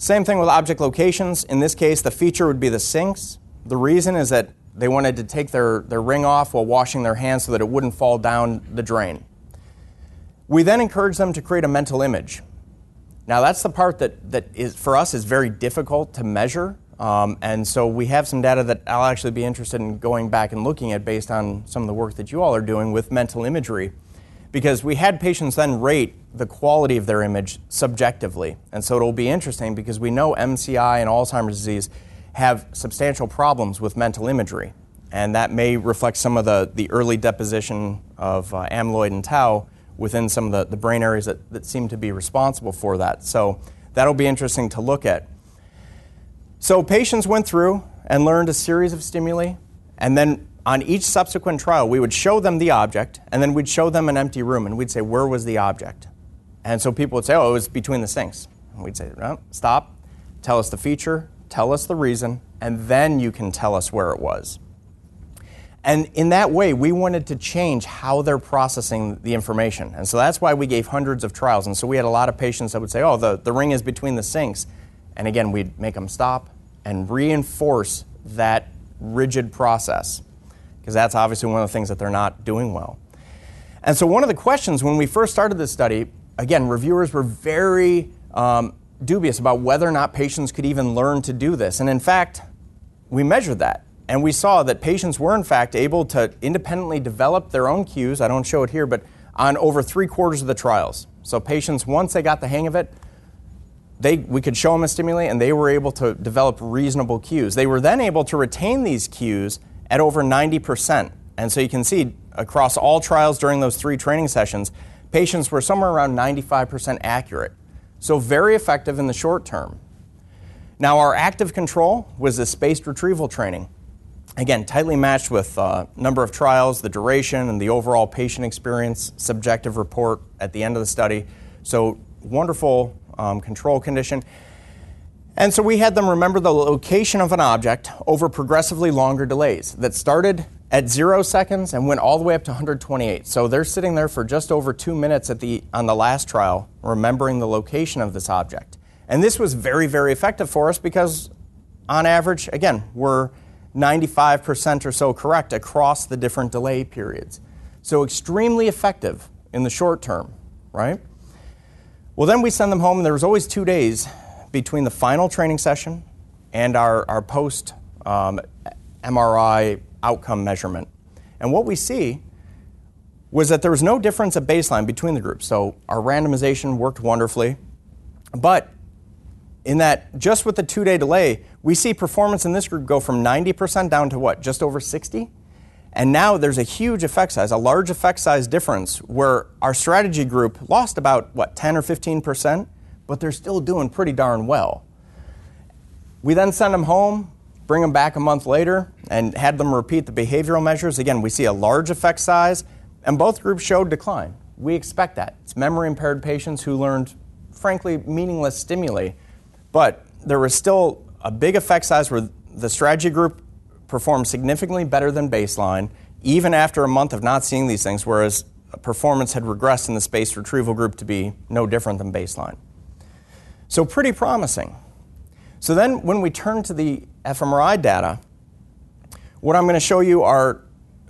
Same thing with object locations. In this case, the feature would be the sinks. The reason is that they wanted to take their, their ring off while washing their hands so that it wouldn't fall down the drain. We then encourage them to create a mental image. Now, that's the part that, that is, for us is very difficult to measure. Um, and so we have some data that I'll actually be interested in going back and looking at based on some of the work that you all are doing with mental imagery because we had patients then rate the quality of their image subjectively. And so it'll be interesting because we know MCI and Alzheimer's disease have substantial problems with mental imagery. And that may reflect some of the, the early deposition of uh, amyloid and tau within some of the, the brain areas that, that seem to be responsible for that. So that'll be interesting to look at. So patients went through and learned a series of stimuli, and then on each subsequent trial, we would show them the object, and then we'd show them an empty room, and we'd say, Where was the object? And so people would say, Oh, it was between the sinks. And we'd say, No, stop, tell us the feature, tell us the reason, and then you can tell us where it was. And in that way, we wanted to change how they're processing the information. And so that's why we gave hundreds of trials. And so we had a lot of patients that would say, Oh, the, the ring is between the sinks. And again, we'd make them stop and reinforce that rigid process because that's obviously one of the things that they're not doing well. And so, one of the questions when we first started this study, again, reviewers were very um, dubious about whether or not patients could even learn to do this. And in fact, we measured that. And we saw that patients were, in fact, able to independently develop their own cues. I don't show it here, but on over three quarters of the trials. So, patients, once they got the hang of it, they, we could show them a stimuli and they were able to develop reasonable cues. They were then able to retain these cues at over 90%. And so you can see across all trials during those three training sessions, patients were somewhere around 95% accurate. So very effective in the short term. Now, our active control was the spaced retrieval training. Again, tightly matched with uh, number of trials, the duration, and the overall patient experience subjective report at the end of the study. So wonderful um, control condition. And so we had them remember the location of an object over progressively longer delays that started at zero seconds and went all the way up to 128. So they're sitting there for just over two minutes at the, on the last trial, remembering the location of this object. And this was very, very effective for us because, on average, again, we're 95% or so correct across the different delay periods. So extremely effective in the short term, right? Well, then we send them home, and there was always two days between the final training session and our, our post um, MRI outcome measurement. And what we see was that there was no difference at baseline between the groups. So our randomization worked wonderfully. But in that, just with the two day delay, we see performance in this group go from 90% down to what, just over 60? And now there's a huge effect size, a large effect size difference where our strategy group lost about, what, 10 or 15%, but they're still doing pretty darn well. We then send them home, bring them back a month later, and had them repeat the behavioral measures. Again, we see a large effect size, and both groups showed decline. We expect that. It's memory impaired patients who learned, frankly, meaningless stimuli. But there was still a big effect size where the strategy group performed significantly better than baseline, even after a month of not seeing these things, whereas performance had regressed in the spaced retrieval group to be no different than baseline. So, pretty promising. So, then when we turn to the fMRI data, what I'm going to show you are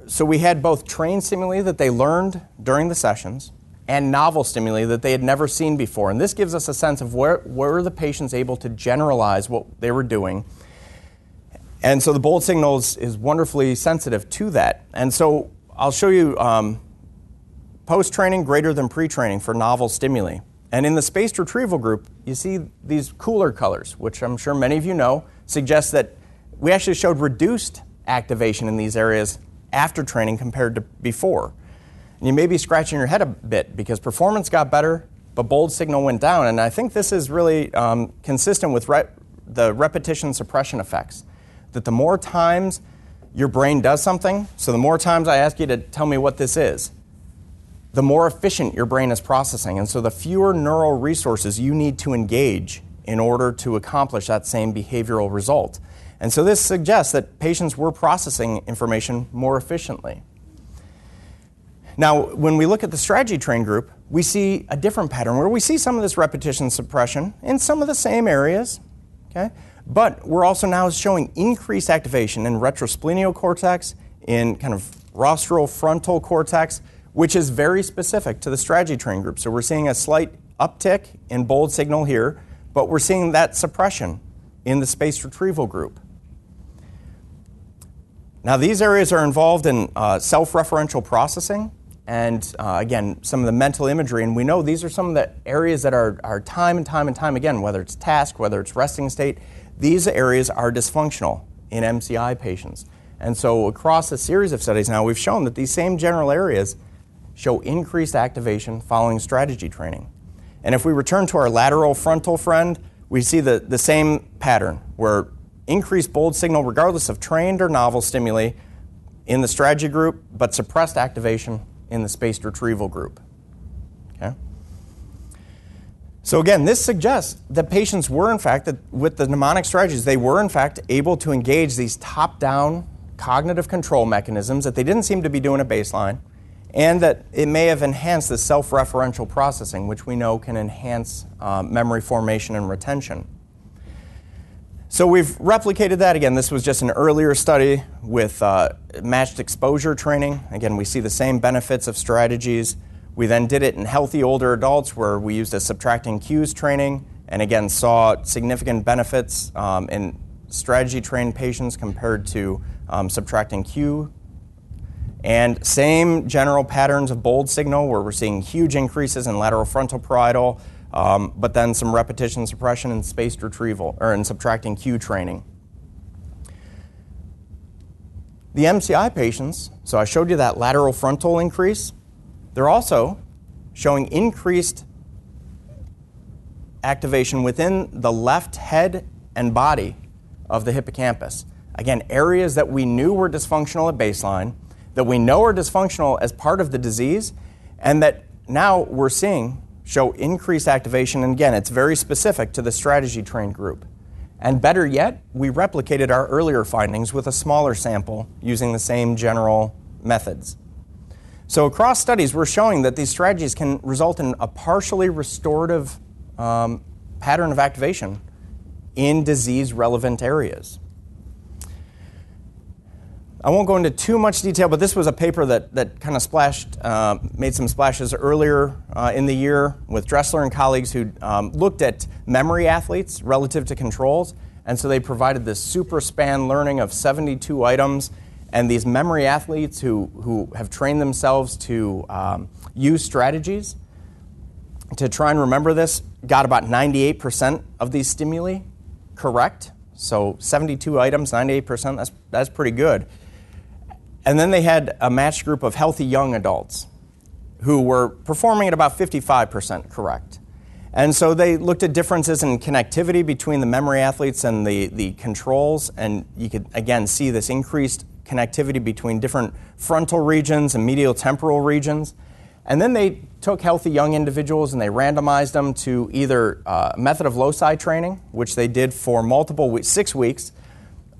so we had both trained stimuli that they learned during the sessions and novel stimuli that they had never seen before. And this gives us a sense of where were the patients able to generalize what they were doing and so the bold signal is, is wonderfully sensitive to that. And so I'll show you um, post training greater than pre training for novel stimuli. And in the spaced retrieval group, you see these cooler colors, which I'm sure many of you know, suggest that we actually showed reduced activation in these areas after training compared to before. And you may be scratching your head a bit because performance got better, but bold signal went down. And I think this is really um, consistent with re- the repetition suppression effects that the more times your brain does something, so the more times I ask you to tell me what this is, the more efficient your brain is processing. And so the fewer neural resources you need to engage in order to accomplish that same behavioral result. And so this suggests that patients were processing information more efficiently. Now, when we look at the strategy train group, we see a different pattern where we see some of this repetition suppression in some of the same areas. Okay? But we're also now showing increased activation in retrosplenial cortex, in kind of rostral frontal cortex, which is very specific to the strategy train group. So we're seeing a slight uptick in bold signal here, but we're seeing that suppression in the spaced retrieval group. Now, these areas are involved in uh, self referential processing and, uh, again, some of the mental imagery. And we know these are some of the areas that are, are time and time and time again, whether it's task, whether it's resting state, these areas are dysfunctional in MCI patients. And so, across a series of studies now, we've shown that these same general areas show increased activation following strategy training. And if we return to our lateral frontal friend, we see the, the same pattern where increased bold signal, regardless of trained or novel stimuli, in the strategy group, but suppressed activation in the spaced retrieval group. Okay? So again, this suggests that patients were, in fact, that with the mnemonic strategies, they were, in fact, able to engage these top-down cognitive control mechanisms that they didn't seem to be doing at baseline, and that it may have enhanced the self-referential processing, which we know can enhance uh, memory formation and retention. So we've replicated that. Again, this was just an earlier study with uh, matched exposure training. Again, we see the same benefits of strategies. We then did it in healthy older adults where we used a subtracting cues training and again saw significant benefits um, in strategy trained patients compared to um, subtracting cue. And same general patterns of bold signal where we're seeing huge increases in lateral frontal parietal, um, but then some repetition suppression and spaced retrieval, or in subtracting cue training. The MCI patients, so I showed you that lateral frontal increase, they're also showing increased activation within the left head and body of the hippocampus. Again, areas that we knew were dysfunctional at baseline, that we know are dysfunctional as part of the disease, and that now we're seeing show increased activation. And again, it's very specific to the strategy trained group. And better yet, we replicated our earlier findings with a smaller sample using the same general methods. So, across studies, we're showing that these strategies can result in a partially restorative um, pattern of activation in disease relevant areas. I won't go into too much detail, but this was a paper that, that kind of splashed, uh, made some splashes earlier uh, in the year with Dresler and colleagues who um, looked at memory athletes relative to controls. And so they provided this super span learning of 72 items. And these memory athletes who, who have trained themselves to um, use strategies to try and remember this got about 98% of these stimuli correct. So 72 items, 98%, that's, that's pretty good. And then they had a matched group of healthy young adults who were performing at about 55% correct. And so they looked at differences in connectivity between the memory athletes and the, the controls, and you could again see this increased connectivity between different frontal regions and medial temporal regions. And then they took healthy young individuals and they randomized them to either uh, method of loci training, which they did for multiple weeks, six weeks,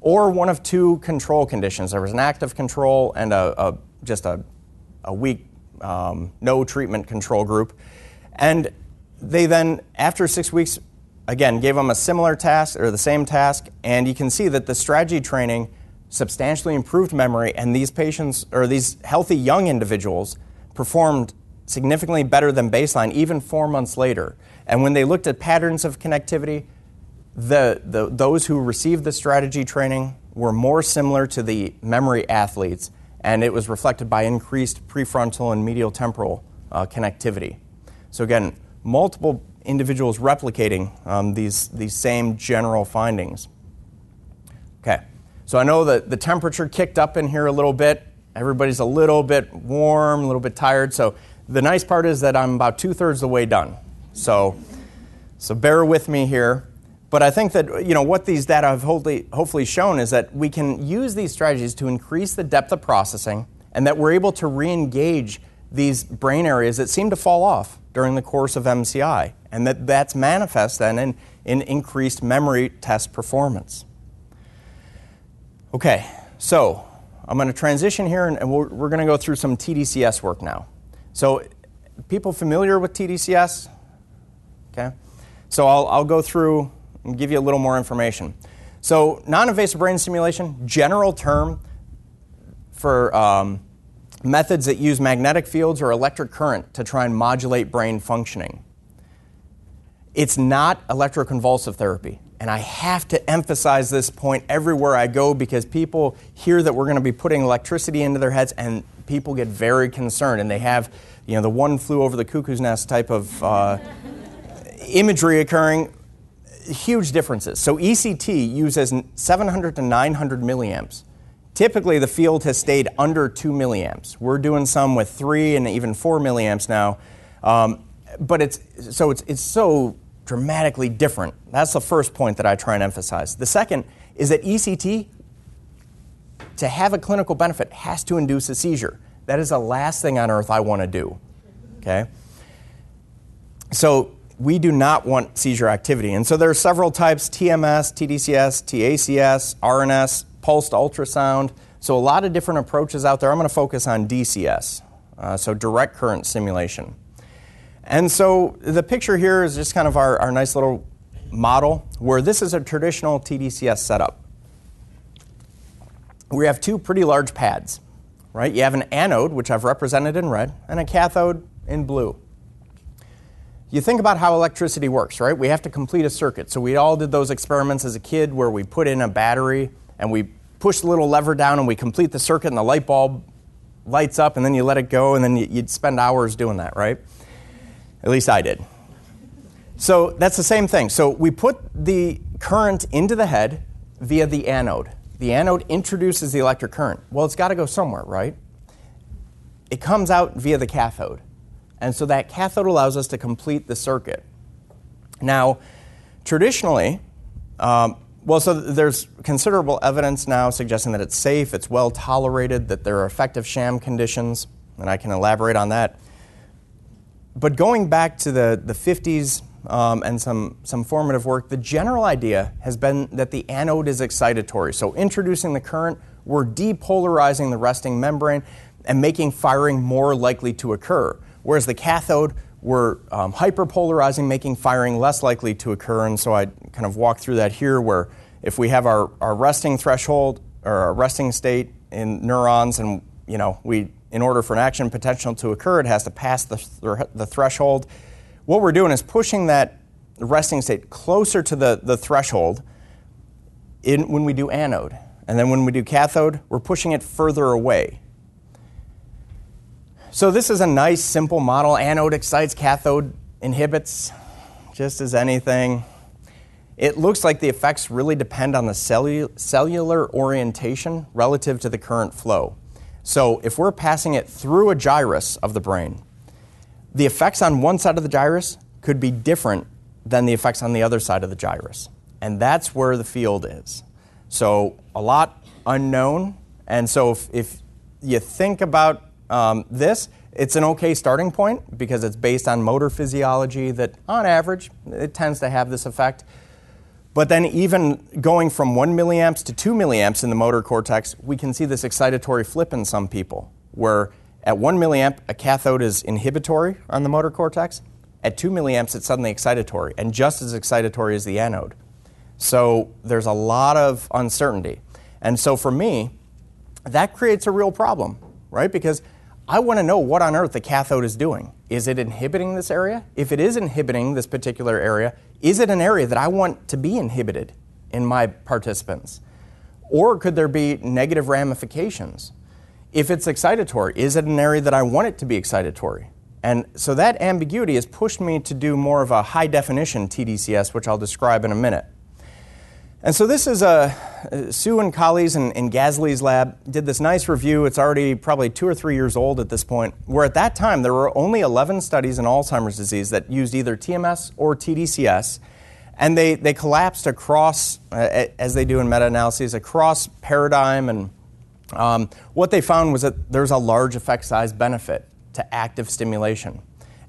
or one of two control conditions. There was an active control and a, a just a, a weak, um, no treatment control group. And they then, after six weeks, again, gave them a similar task or the same task, and you can see that the strategy training substantially improved memory, and these patients or these healthy young individuals performed significantly better than baseline even four months later. And when they looked at patterns of connectivity, the, the, those who received the strategy training were more similar to the memory athletes, and it was reflected by increased prefrontal and medial temporal uh, connectivity. So, again, multiple individuals replicating um, these, these same general findings. Okay, so I know that the temperature kicked up in here a little bit. Everybody's a little bit warm, a little bit tired. So, the nice part is that I'm about two thirds the way done. So, so bear with me here. But I think that you know what these data have hopefully, hopefully shown is that we can use these strategies to increase the depth of processing, and that we're able to re-engage these brain areas that seem to fall off during the course of MCI, and that that's manifest then in, in increased memory test performance. Okay, so I'm going to transition here, and, and we're, we're going to go through some TDCS work now. So, people familiar with TDCS? Okay, so I'll, I'll go through and give you a little more information. So, non invasive brain stimulation, general term for um, methods that use magnetic fields or electric current to try and modulate brain functioning. It's not electroconvulsive therapy. And I have to emphasize this point everywhere I go because people hear that we're going to be putting electricity into their heads and people get very concerned and they have, you know, the one flew over the cuckoo's nest type of uh, imagery occurring huge differences. So ECT uses 700 to 900 milliamps. Typically, the field has stayed under 2 milliamps. We're doing some with 3 and even 4 milliamps now. Um, but it's so it's, it's so dramatically different. That's the first point that I try and emphasize. The second is that ECT, to have a clinical benefit, has to induce a seizure. That is the last thing on earth I want to do. Okay? So we do not want seizure activity. And so there are several types TMS, TDCS, TACS, RNS, pulsed ultrasound. So a lot of different approaches out there. I'm going to focus on DCS, uh, so direct current stimulation. And so the picture here is just kind of our, our nice little model where this is a traditional TDCS setup. We have two pretty large pads, right? You have an anode, which I've represented in red, and a cathode in blue you think about how electricity works, right? We have to complete a circuit. So we all did those experiments as a kid where we put in a battery and we push the little lever down and we complete the circuit and the light bulb lights up and then you let it go and then you'd spend hours doing that, right? At least I did. So that's the same thing. So we put the current into the head via the anode. The anode introduces the electric current. Well, it's got to go somewhere, right? It comes out via the cathode. And so that cathode allows us to complete the circuit. Now, traditionally, um, well, so there's considerable evidence now suggesting that it's safe, it's well tolerated, that there are effective sham conditions, and I can elaborate on that. But going back to the, the 50s um, and some, some formative work, the general idea has been that the anode is excitatory. So, introducing the current, we're depolarizing the resting membrane and making firing more likely to occur. Whereas the cathode, we're um, hyperpolarizing, making firing less likely to occur. And so I kind of walk through that here, where if we have our, our resting threshold or our resting state in neurons, and you know, we in order for an action potential to occur, it has to pass the, the threshold. What we're doing is pushing that resting state closer to the, the threshold in, when we do anode. And then when we do cathode, we're pushing it further away. So this is a nice, simple model. Anode excites, cathode inhibits, just as anything. It looks like the effects really depend on the cellu- cellular orientation relative to the current flow. So if we're passing it through a gyrus of the brain, the effects on one side of the gyrus could be different than the effects on the other side of the gyrus. And that's where the field is. So a lot unknown. And so if, if you think about um, this, it's an okay starting point because it's based on motor physiology that, on average, it tends to have this effect. But then, even going from 1 milliamps to 2 milliamps in the motor cortex, we can see this excitatory flip in some people, where at 1 milliamp, a cathode is inhibitory on the motor cortex. At 2 milliamps, it's suddenly excitatory, and just as excitatory as the anode. So there's a lot of uncertainty. And so for me, that creates a real problem, right? Because I want to know what on earth the cathode is doing. Is it inhibiting this area? If it is inhibiting this particular area, is it an area that I want to be inhibited in my participants? Or could there be negative ramifications? If it's excitatory, is it an area that I want it to be excitatory? And so that ambiguity has pushed me to do more of a high definition TDCS, which I'll describe in a minute. And so this is a uh, Sue and colleagues in, in Gazzaley's lab did this nice review. It's already probably two or three years old at this point. Where at that time there were only 11 studies in Alzheimer's disease that used either TMS or TDCS, and they they collapsed across, uh, as they do in meta-analyses, across paradigm. And um, what they found was that there's a large effect size benefit to active stimulation.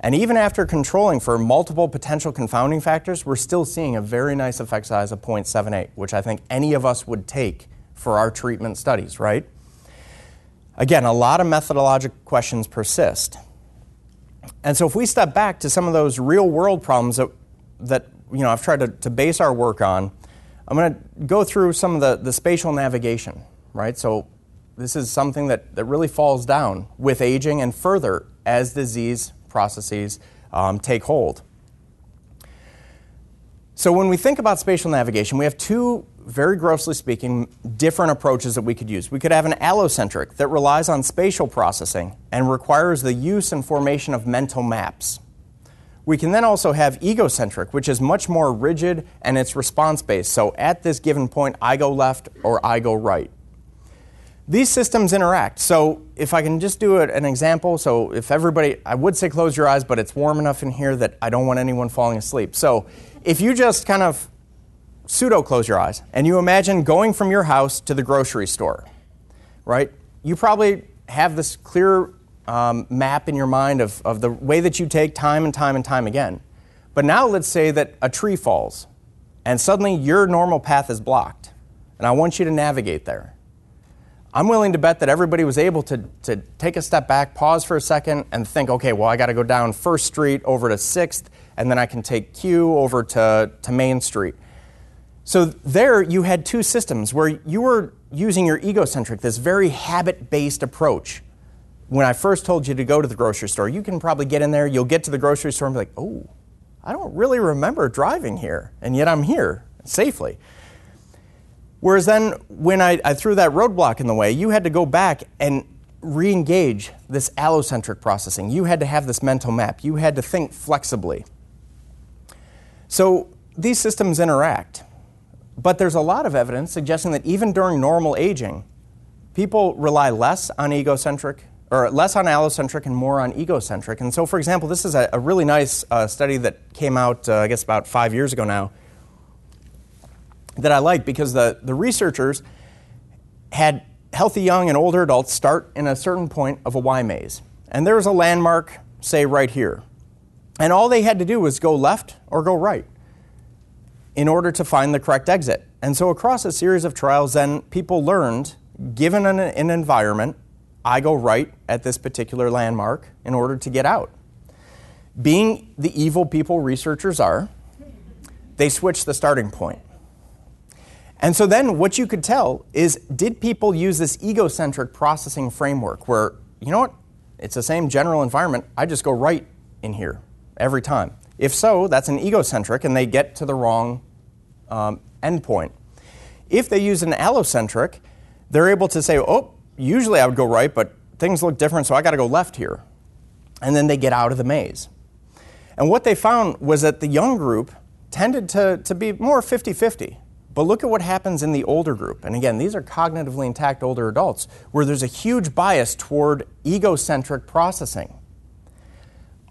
And even after controlling for multiple potential confounding factors, we're still seeing a very nice effect size of 0.78, which I think any of us would take for our treatment studies, right? Again, a lot of methodologic questions persist. And so if we step back to some of those real world problems that, that you know, I've tried to, to base our work on, I'm going to go through some of the, the spatial navigation, right? So this is something that, that really falls down with aging and further as disease processes um, take hold. So, when we think about spatial navigation, we have two, very grossly speaking, different approaches that we could use. We could have an allocentric that relies on spatial processing and requires the use and formation of mental maps. We can then also have egocentric, which is much more rigid and it's response based. So, at this given point, I go left or I go right. These systems interact. So if I can just do an example, so if everybody, I would say close your eyes, but it's warm enough in here that I don't want anyone falling asleep. So if you just kind of pseudo close your eyes and you imagine going from your house to the grocery store, right? You probably have this clear um, map in your mind of, of the way that you take time and time and time again. But now let's say that a tree falls and suddenly your normal path is blocked. And I want you to navigate there. I'm willing to bet that everybody was able to, to take a step back, pause for a second, and think, okay, well, I got to go down First Street over to Sixth, and then I can take Q over to, to Main Street. So there you had two systems where you were using your egocentric, this very habit based approach. When I first told you to go to the grocery store, you can probably get in there, you'll get to the grocery store and be like, oh, I don't really remember driving here, and yet I'm here safely. Whereas then, when I, I threw that roadblock in the way, you had to go back and re engage this allocentric processing. You had to have this mental map. You had to think flexibly. So these systems interact, but there's a lot of evidence suggesting that even during normal aging, people rely less on egocentric or less on allocentric and more on egocentric. And so, for example, this is a, a really nice uh, study that came out, uh, I guess, about five years ago now, that I like because the, the researchers had healthy young and older adults start in a certain point of a Y maze. And there was a landmark, say, right here. And all they had to do was go left or go right in order to find the correct exit. And so, across a series of trials, then people learned, given an, an environment, I go right at this particular landmark in order to get out. Being the evil people researchers are, they switch the starting point. And so then what you could tell is did people use this egocentric processing framework where, you know what, it's the same general environment, I just go right in here every time. If so, that's an egocentric and they get to the wrong um, endpoint. If they use an allocentric, they're able to say, oh, usually I would go right, but things look different, so I got to go left here. And then they get out of the maze. And what they found was that the young group tended to, to be more 50 50. But look at what happens in the older group. And again, these are cognitively intact older adults where there's a huge bias toward egocentric processing.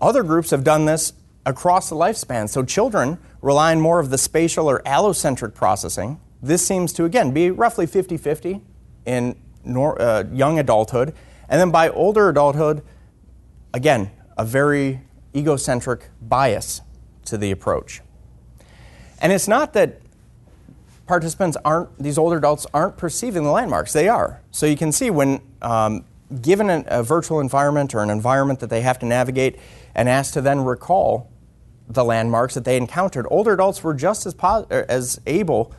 Other groups have done this across the lifespan. So children rely on more of the spatial or allocentric processing. This seems to, again, be roughly 50 50 in nor, uh, young adulthood. And then by older adulthood, again, a very egocentric bias to the approach. And it's not that participants aren't, these older adults aren't perceiving the landmarks, they are. So you can see when um, given a, virtual environment or an environment that they have to navigate and asked to then recall the landmarks that they encountered, older adults were just as, pos- as able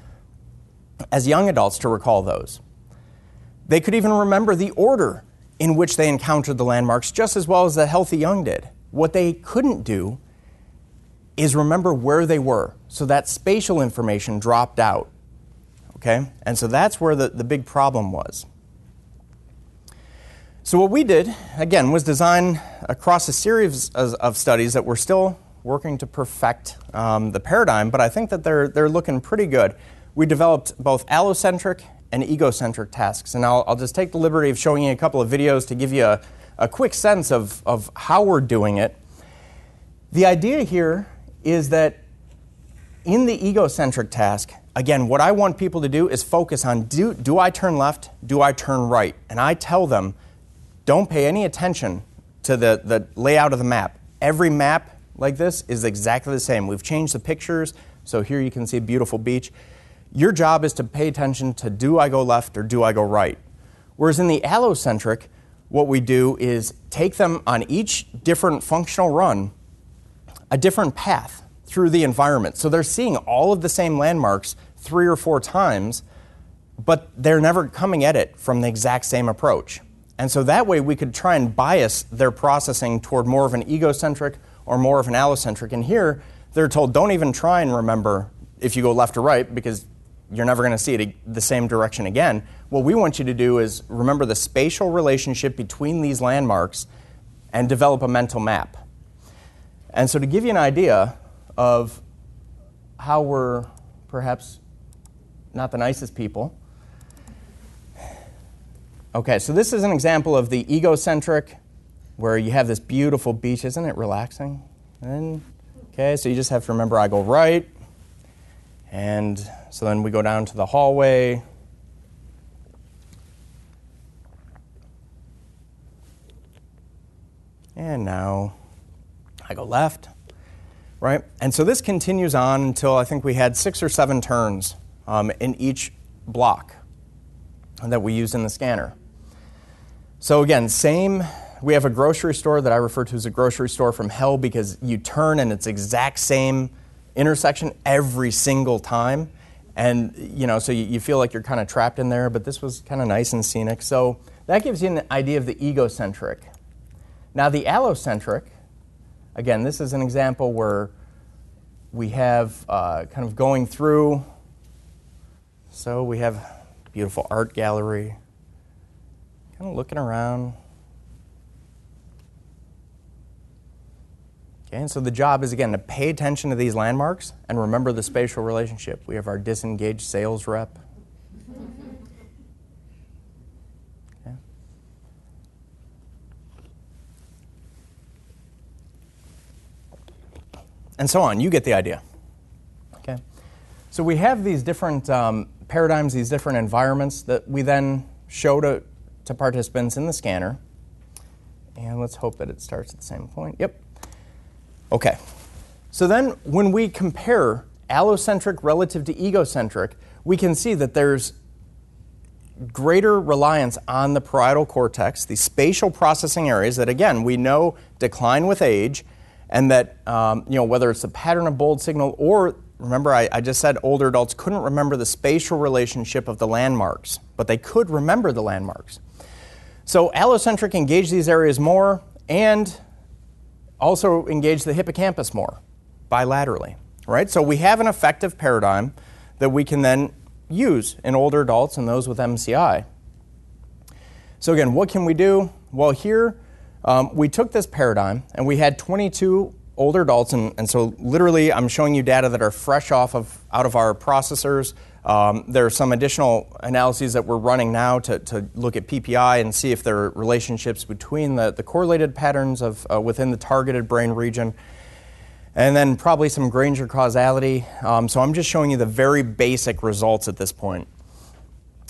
as young adults to recall those. They could even remember the order in which they encountered the landmarks just as well as the healthy young did. What they couldn't do is remember where they were. So that spatial information dropped out. Okay? And so that's where the, the big problem was. So, what we did, again, was design across a series of, of studies that we're still working to perfect um, the paradigm, but I think that they're, they're looking pretty good. We developed both allocentric and egocentric tasks. And I'll, I'll just take the liberty of showing you a couple of videos to give you a, a quick sense of, of how we're doing it. The idea here is that in the egocentric task, again, what I want people to do is focus on do, do I turn left? Do I turn right? And I tell them, don't pay any attention to the, the layout of the map. Every map like this is exactly the same. We've changed the pictures, so here you can see a beautiful beach. Your job is to pay attention to do I go left or do I go right? Whereas in the allocentric, what we do is take them on each different functional run, a different path through the environment. So they're seeing all of the same landmarks three or four times, but they're never coming at it from the exact same approach. And so that way we could try and bias their processing toward more of an egocentric or more of an allocentric. And here they're told don't even try and remember if you go left or right because you're never going to see it the same direction again. What we want you to do is remember the spatial relationship between these landmarks and develop a mental map. And so, to give you an idea of how we're perhaps not the nicest people, okay, so this is an example of the egocentric, where you have this beautiful beach. Isn't it relaxing? And, okay, so you just have to remember I go right, and so then we go down to the hallway. And now I go left, right? And so this continues on until I think we had six or seven turns um, in each block that we used in the scanner. So again, same. We have a grocery store that I refer to as a grocery store from hell because you turn and it's exact same intersection every single time. And, you know, so you, you feel like you're kind of trapped in there, but this was kind of nice and scenic. So that gives you an idea of the egocentric. Now, the allocentric, again, this is an example where we have uh, kind of going through. So we have beautiful art gallery, kind of looking around. Okay, and so the job is again to pay attention to these landmarks and remember the spatial relationship. We have our disengaged sales rep. And so on. You get the idea. Okay. So we have these different um, paradigms, these different environments that we then show to, to participants in the scanner. And let's hope that it starts at the same point. Yep. Okay. So then when we compare allocentric relative to egocentric, we can see that there's greater reliance on the parietal cortex, the spatial processing areas that, again, we know decline with age, and that, um, you know, whether it's a pattern of bold signal or, remember, I, I just said older adults couldn't remember the spatial relationship of the landmarks, but they could remember the landmarks. So allocentric engage these areas more and also engage the hippocampus more bilaterally, right? So we have an effective paradigm that we can then use in older adults and those with MCI. So again, what can we do? Well, here um, we took this paradigm and we had 22 older adults, and, and so literally I'm showing you data that are fresh off of out of our processors um, there are some additional analyses that we're running now to, to look at PPI and see if there are relationships between the, the correlated patterns of uh, within the targeted brain region. And then probably some Granger causality. Um, so I'm just showing you the very basic results at this point.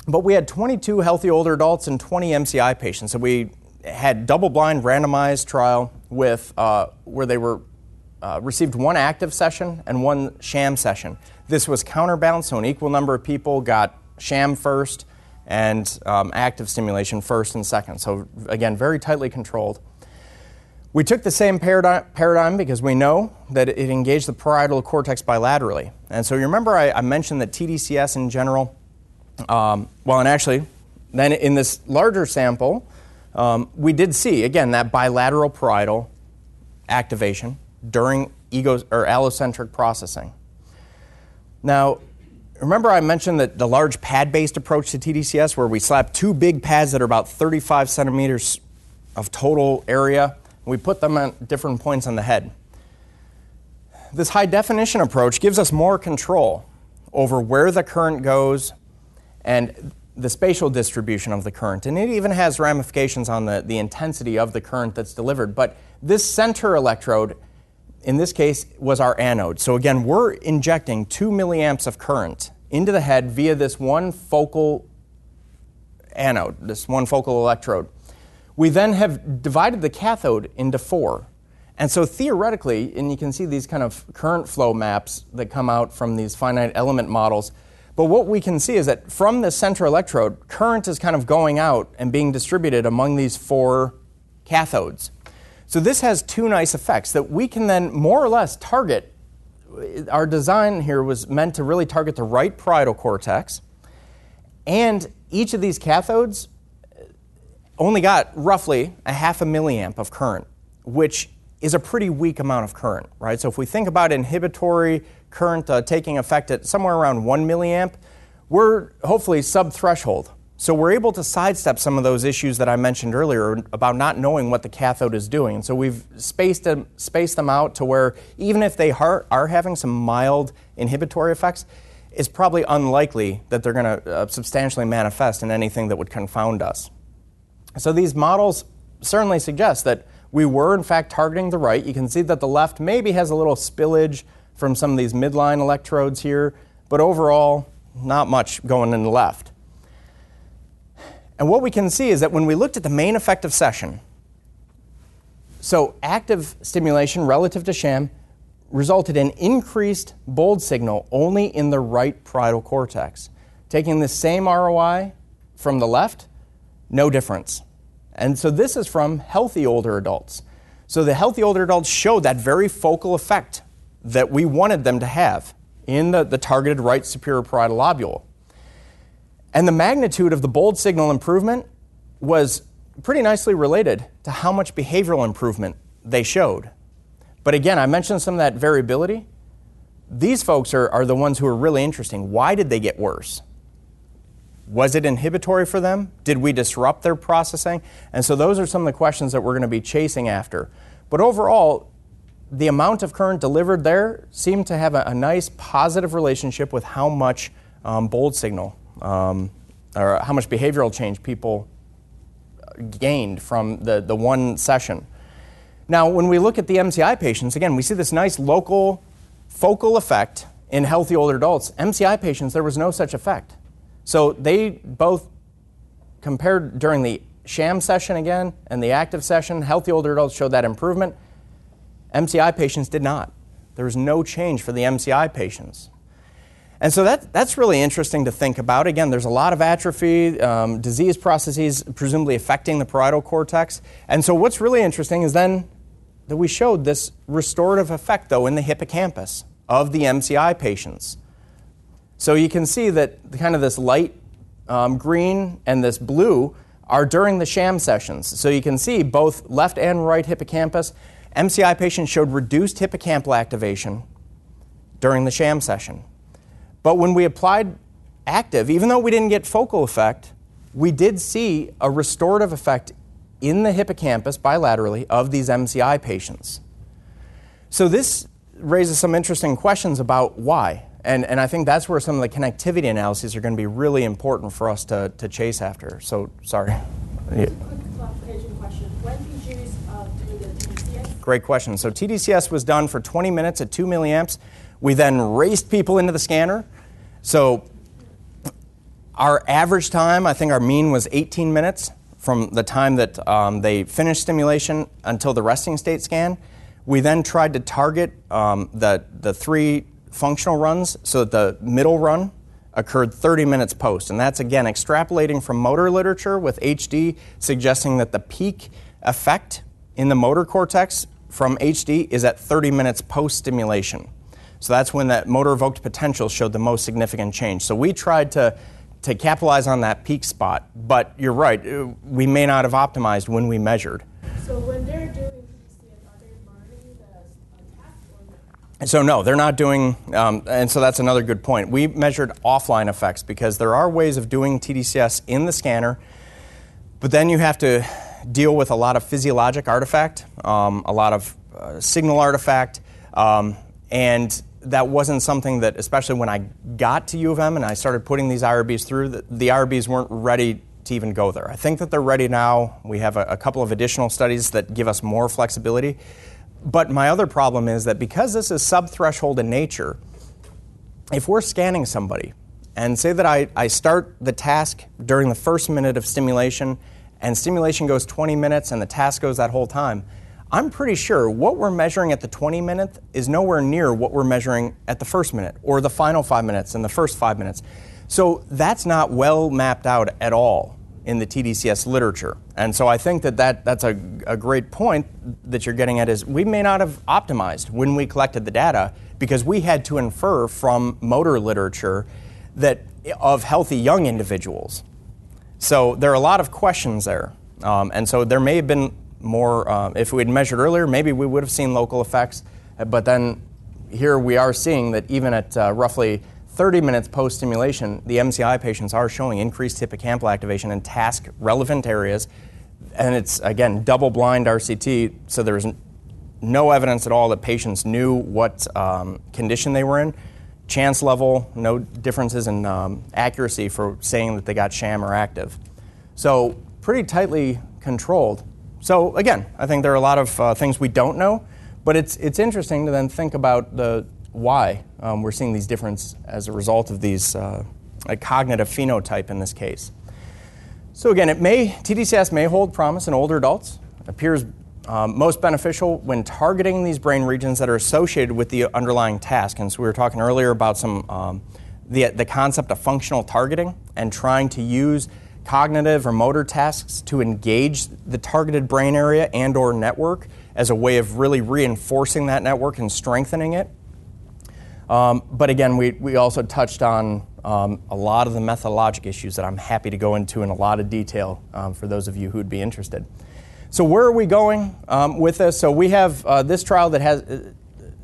But we had 22 healthy older adults and 20 MCI patients. So we had double-blind randomized trial with uh, where they were uh, received one active session and one sham session. This was counterbalanced, so an equal number of people got sham first and um, active stimulation first and second. So, again, very tightly controlled. We took the same paradigm, paradigm because we know that it engaged the parietal cortex bilaterally. And so, you remember I, I mentioned that TDCS in general, um, well, and actually, then in this larger sample, um, we did see, again, that bilateral parietal activation during ego or allocentric processing. Now, remember I mentioned that the large pad-based approach to TDCS where we slap two big pads that are about 35 centimeters of total area, and we put them at different points on the head. This high definition approach gives us more control over where the current goes and the spatial distribution of the current. And it even has ramifications on the, the intensity of the current that's delivered. But this center electrode in this case, was our anode. So again, we're injecting 2 milliamps of current into the head via this one focal anode, this one focal electrode. We then have divided the cathode into four. And so theoretically, and you can see these kind of current flow maps that come out from these finite element models, but what we can see is that from the center electrode, current is kind of going out and being distributed among these four cathodes. So this has two nice effects that we can then more or less target. Our design here was meant to really target the right parietal cortex, and each of these cathodes only got roughly a half a milliamp of current, which is a pretty weak amount of current, right? So if we think about inhibitory current uh, taking effect at somewhere around one milliamp, we're hopefully sub threshold so we're able to sidestep some of those issues that I mentioned earlier about not knowing what the cathode is doing. So we've spaced them, spaced them out to where even if they are, are having some mild inhibitory effects, it's probably unlikely that they're going to uh, substantially manifest in anything that would confound us. So these models certainly suggest that we were in fact targeting the right. You can see that the left maybe has a little spillage from some of these midline electrodes here, but overall, not much going in the left. And what we can see is that when we looked at the main effective session, so active stimulation relative to sham resulted in increased bold signal only in the right parietal cortex. Taking the same ROI from the left, no difference. And so this is from healthy older adults. So the healthy older adults showed that very focal effect that we wanted them to have in the, the targeted right superior parietal lobule. And the magnitude of the bold signal improvement was pretty nicely related to how much behavioral improvement they showed. But again, I mentioned some of that variability. These folks are, are the ones who are really interesting. Why did they get worse? Was it inhibitory for them? Did we disrupt their processing? And so those are some of the questions that we're going to be chasing after. But overall, the amount of current delivered there seemed to have a, a nice positive relationship with how much um, bold signal um, or how much behavioral change people gained from the, the one session. Now, when we look at the MCI patients, again, we see this nice local focal effect in healthy older adults. MCI patients, there was no such effect. So they both compared during the sham session again and the active session, healthy older adults showed that improvement. MCI patients did not. There was no change for the MCI patients. And so that, that's really interesting to think about. Again, there's a lot of atrophy, um, disease processes presumably affecting the parietal cortex. And so what's really interesting is then that we showed this restorative effect, though, in the hippocampus of the MCI patients. So you can see that kind of this light um, green and this blue are during the sham sessions. So you can see both left and right hippocampus. MCI patients showed reduced hippocampal activation during the sham session. But when we applied active, even though we didn't get focal effect, we did see a restorative effect in the hippocampus bilaterally of these MCI patients. So this raises some interesting questions about why. And, and I think that's where some of the connectivity analyses are going to be really important for us to, to chase after. So, sorry. Yeah. Great question. So TDCS was done for 20 minutes at 2 milliamps. We then raced people into the scanner. So our average time, I think our mean was 18 minutes from the time that um, they finished stimulation until the resting state scan. We then tried to target um, the, the three functional runs so that the middle run occurred 30 minutes post. And that's again extrapolating from motor literature with HD suggesting that the peak effect in the motor cortex from HD is at 30 minutes post stimulation. So that's when that motor evoked potential showed the most significant change. So we tried to, to capitalize on that peak spot, but you're right, uh, we may not have optimized when we measured. So when they're doing TDCS, are they monitoring the attack or? So no, they're not doing, um, and so that's another good point. We measured offline effects because there are ways of doing TDCS in the scanner, but then you have to deal with a lot of physiologic artifact, um, a lot of uh, signal artifact, um, and that wasn't something that, especially when I got to U of M and I started putting these IRBs through, the, the IRBs weren't ready to even go there. I think that they're ready now. We have a, a couple of additional studies that give us more flexibility. But my other problem is that because this is sub-threshold in nature, if we're scanning somebody, and say that I, I start the task during the first minute of stimulation, and stimulation goes 20 minutes and the task goes that whole time, I'm pretty sure what we're measuring at the 20 minute is nowhere near what we're measuring at the first minute or the final five minutes and the first five minutes. So that's not well mapped out at all in the TDCS literature. And so I think that, that that's a, a great point that you're getting at is we may not have optimized when we collected the data because we had to infer from motor literature that of healthy young individuals. So there are a lot of questions there. Um, and so there may have been more, um, if we had measured earlier, maybe we would have seen local effects. But then here we are seeing that even at uh, roughly 30 minutes post stimulation, the MCI patients are showing increased hippocampal activation in task relevant areas. And it's, again, double blind RCT, so there's no evidence at all that patients knew what um, condition they were in. Chance level, no differences in um, accuracy for saying that they got sham or active. So, pretty tightly controlled. So again, I think there are a lot of uh, things we don't know, but it's it's interesting to then think about the why um, we're seeing these differences as a result of these uh, a cognitive phenotype in this case. So again, it may TDCS may hold promise in older adults. It appears um, most beneficial when targeting these brain regions that are associated with the underlying task. And so we were talking earlier about some um, the the concept of functional targeting and trying to use cognitive or motor tasks to engage the targeted brain area and or network as a way of really reinforcing that network and strengthening it. Um, but again, we, we also touched on um, a lot of the methodologic issues that I'm happy to go into in a lot of detail um, for those of you who'd be interested. So where are we going um, with this? So we have uh, this trial that has, uh,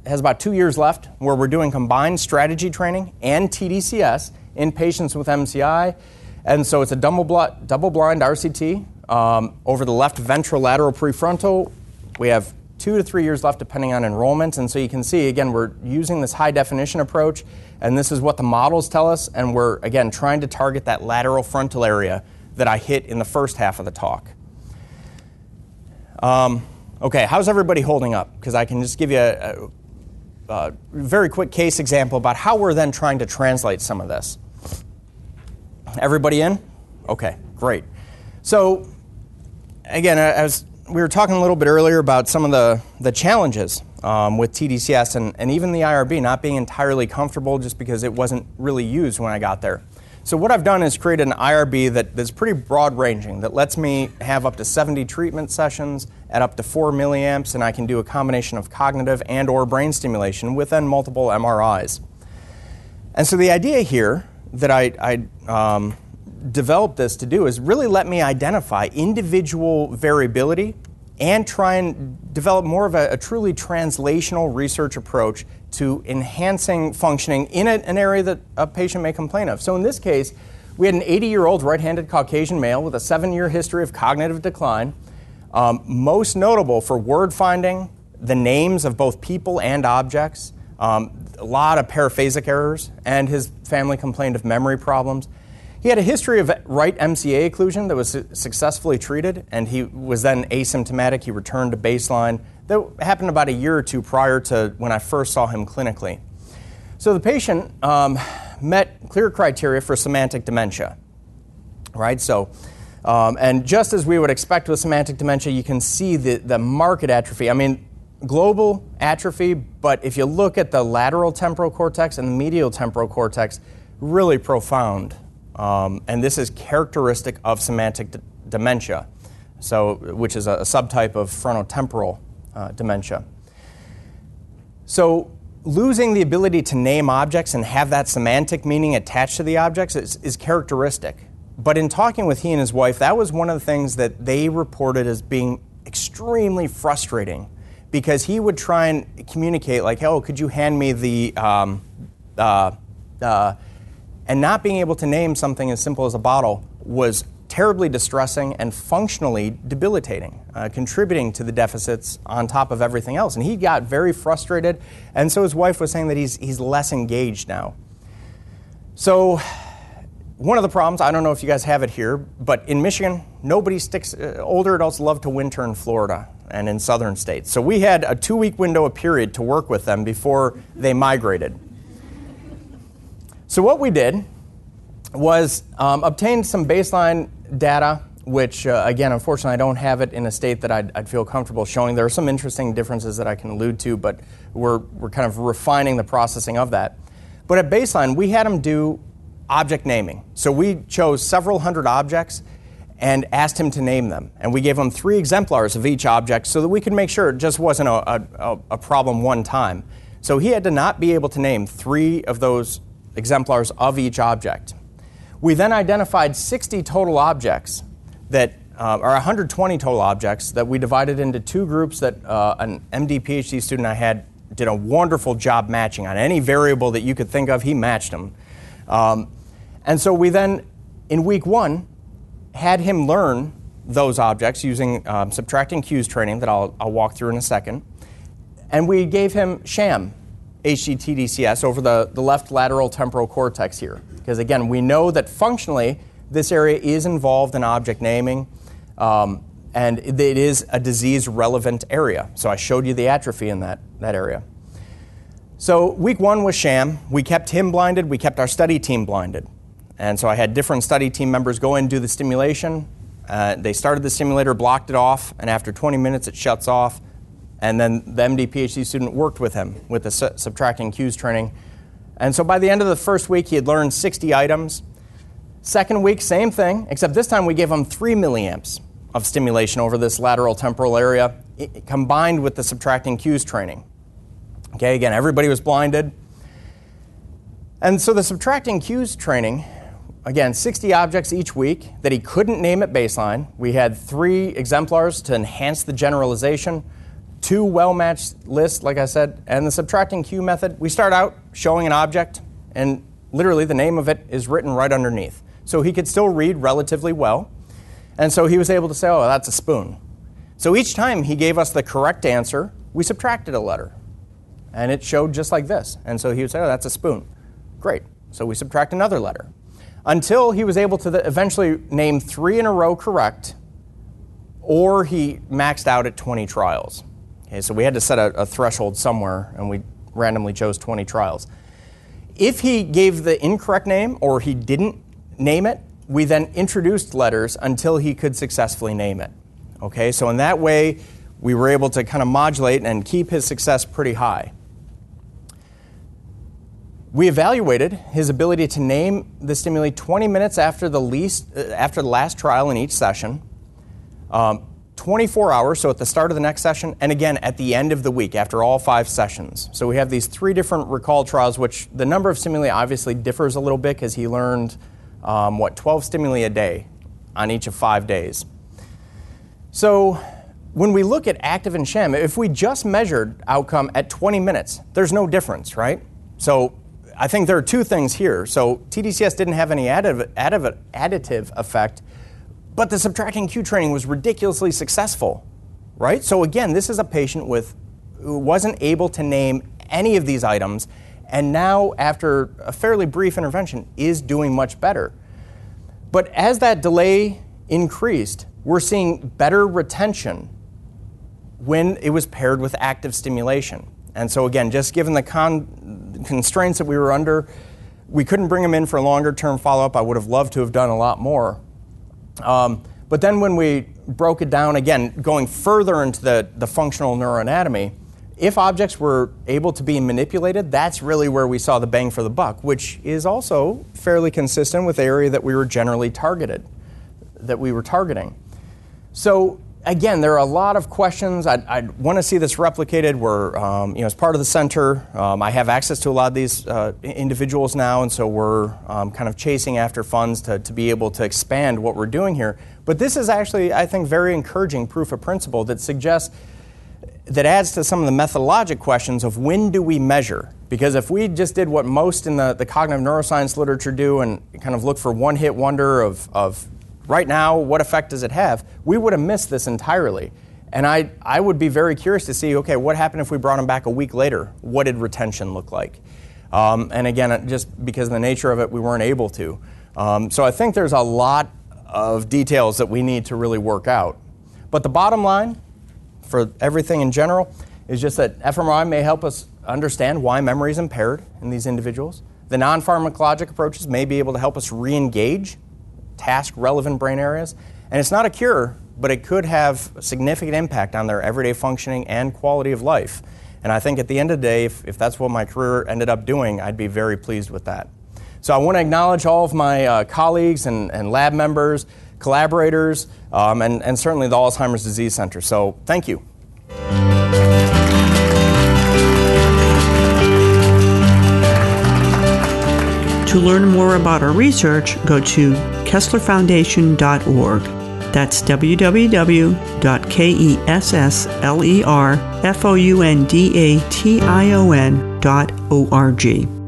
has about two years left where we're doing combined strategy training and TDCS in patients with MCI and so it's a double, double blind RCT. Um, over the left ventrolateral prefrontal, we have two to three years left depending on enrollment. And so you can see, again, we're using this high definition approach, and this is what the models tell us, and we're, again, trying to target that lateral frontal area that I hit in the first half of the talk. Um, okay, how's everybody holding up? Because I can just give you a, a, a very quick case example about how we're then trying to translate some of this. Everybody in? Okay, great. So, again, as we were talking a little bit earlier about some of the, the challenges um, with TDCS and, and even the IRB not being entirely comfortable just because it wasn't really used when I got there. So what I've done is create an IRB that, that's pretty broad ranging that lets me have up to 70 treatment sessions at up to 4 milliamps and I can do a combination of cognitive and or brain stimulation within multiple MRIs. And so the idea here that I, I um, developed this to do is really let me identify individual variability and try and develop more of a, a truly translational research approach to enhancing functioning in a, an area that a patient may complain of. So in this case, we had an 80 year old right handed Caucasian male with a seven year history of cognitive decline, um, most notable for word finding, the names of both people and objects, um, a lot of paraphasic errors, and his family complained of memory problems. He had a history of right MCA occlusion that was successfully treated, and he was then asymptomatic. He returned to baseline. That happened about a year or two prior to when I first saw him clinically. So the patient um, met clear criteria for semantic dementia, right? So, um, and just as we would expect with semantic dementia, you can see the, the marked atrophy. I mean, global atrophy, but if you look at the lateral temporal cortex and the medial temporal cortex, really profound. Um, and this is characteristic of semantic d- dementia, so, which is a, a subtype of frontotemporal uh, dementia. So, losing the ability to name objects and have that semantic meaning attached to the objects is, is characteristic. But in talking with he and his wife, that was one of the things that they reported as being extremely frustrating because he would try and communicate, like, oh, could you hand me the. Um, uh, uh, and not being able to name something as simple as a bottle was terribly distressing and functionally debilitating, uh, contributing to the deficits on top of everything else. And he got very frustrated, and so his wife was saying that he's, he's less engaged now. So, one of the problems, I don't know if you guys have it here, but in Michigan, nobody sticks, uh, older adults love to winter in Florida and in southern states. So, we had a two week window of period to work with them before they migrated. So, what we did was um, obtain some baseline data, which, uh, again, unfortunately, I don't have it in a state that I'd, I'd, feel comfortable showing. There are some interesting differences that I can allude to, but we're, we're kind of refining the processing of that. But at baseline, we had them do object naming. So, we chose several hundred objects and asked him to name them. And we gave him three exemplars of each object so that we could make sure it just wasn't a, a, a problem one time. So, he had to not be able to name three of those exemplars of each object. We then identified 60 total objects that, uh, or 120 total objects that we divided into two groups that uh, an MD PhD student I had did a wonderful job matching on any variable that you could think of, he matched them. Um, and so we then, in week one, had him learn those objects using um, subtracting cues training that I'll, I'll walk through in a second. And we gave him sham HD-TDCS over the, the left lateral temporal cortex here. Because again, we know that functionally this area is involved in object naming um, and it is a disease relevant area. So I showed you the atrophy in that, that area. So week one was sham. We kept him blinded, we kept our study team blinded. And so I had different study team members go in and do the stimulation. Uh, they started the stimulator, blocked it off, and after 20 minutes it shuts off. And then the MD PhD student worked with him with the su- subtracting cues training. And so by the end of the first week, he had learned 60 items. Second week, same thing, except this time we gave him 3 milliamps of stimulation over this lateral temporal area it, combined with the subtracting cues training. Okay, again, everybody was blinded. And so the subtracting cues training, again, 60 objects each week that he couldn't name at baseline. We had three exemplars to enhance the generalization two well matched lists, like I said, and the subtracting cue method, we start out showing an object, and literally the name of it is written right underneath. So he could still read relatively well. And so he was able to say, oh, that's a spoon. So each time he gave us the correct answer we subtracted a letter. And it showed just like this. And so he would say, oh, that's a spoon. Great. So we subtract another letter. Until he was able to the, eventually name three in a row correct, or he maxed out at 20 trials. Okay, so we had to set a, a threshold somewhere, and we randomly chose 20 trials. If he gave the incorrect name or he didn't name it, we then introduced letters until he could successfully name it. Okay, so in that way, we were able to kind of modulate and keep his success pretty high. We evaluated his ability to name the stimuli 20 minutes after the, least, uh, after the last trial in each session, um, 24 hours, so at the start of the next session, and again at the end of the week after all five sessions. So we have these three different recall trials, which the number of stimuli obviously differs a little bit because he learned, um, what, 12 stimuli a day on each of five days. So when we look at active and sham, if we just measured outcome at 20 minutes, there's no difference, right? So I think there are two things here. So TDCS didn't have any additive, additive, additive effect, but the subtracting cue training was ridiculously successful, right? So again, this is a patient with who wasn't able to name any of these items, and now after a fairly brief intervention is doing much better. But as that delay increased, we're seeing better retention when it was paired with active stimulation. And so, again, just given the con- constraints that we were under, we couldn't bring him in for longer term follow up. I would have loved to have done a lot more. Um, but then when we broke it down, again, going further into the, the functional neuroanatomy, if objects were able to be manipulated, that's really where we saw the bang for the buck, which is also fairly consistent with the area that we were generally targeted, that we were targeting. So again, there are a lot of questions. I'd, I'd want to see this replicated. We're, um, you know, as part of the center, um, I have access to a lot of these uh, individuals now, and so we're um, kind of chasing after funds to, to be able to expand what we're doing here. But this is actually, I think, very encouraging proof of principle that suggests that adds to some of the methodologic questions of when do we measure? Because if we just did what most in the, the cognitive neuroscience literature do and kind of look for one hit wonder of, of right now, what effect does it have? We would have missed this entirely. And I, I would be very curious to see okay, what happened if we brought him back a week later? What did retention look like? Um, and again, just because of the nature of it, we weren't able to. Um, so I think there's a lot of details that we need to really work out. But the bottom line for everything in general is just that fMRI may help us understand why memory is impaired in these individuals. The non pharmacologic approaches may be able to help us re engage task relevant brain areas. And it's not a cure, but it could have a significant impact on their everyday functioning and quality of life. And I think at the end of the day, if, if that's what my career ended up doing, I'd be very pleased with that. So I want to acknowledge all of my uh, colleagues and, and lab members, collaborators, um, and, and certainly the Alzheimer's Disease Center. So thank you. To learn more about our research, go to KesslerFoundation.org. That's www.kesslerfoundation.org.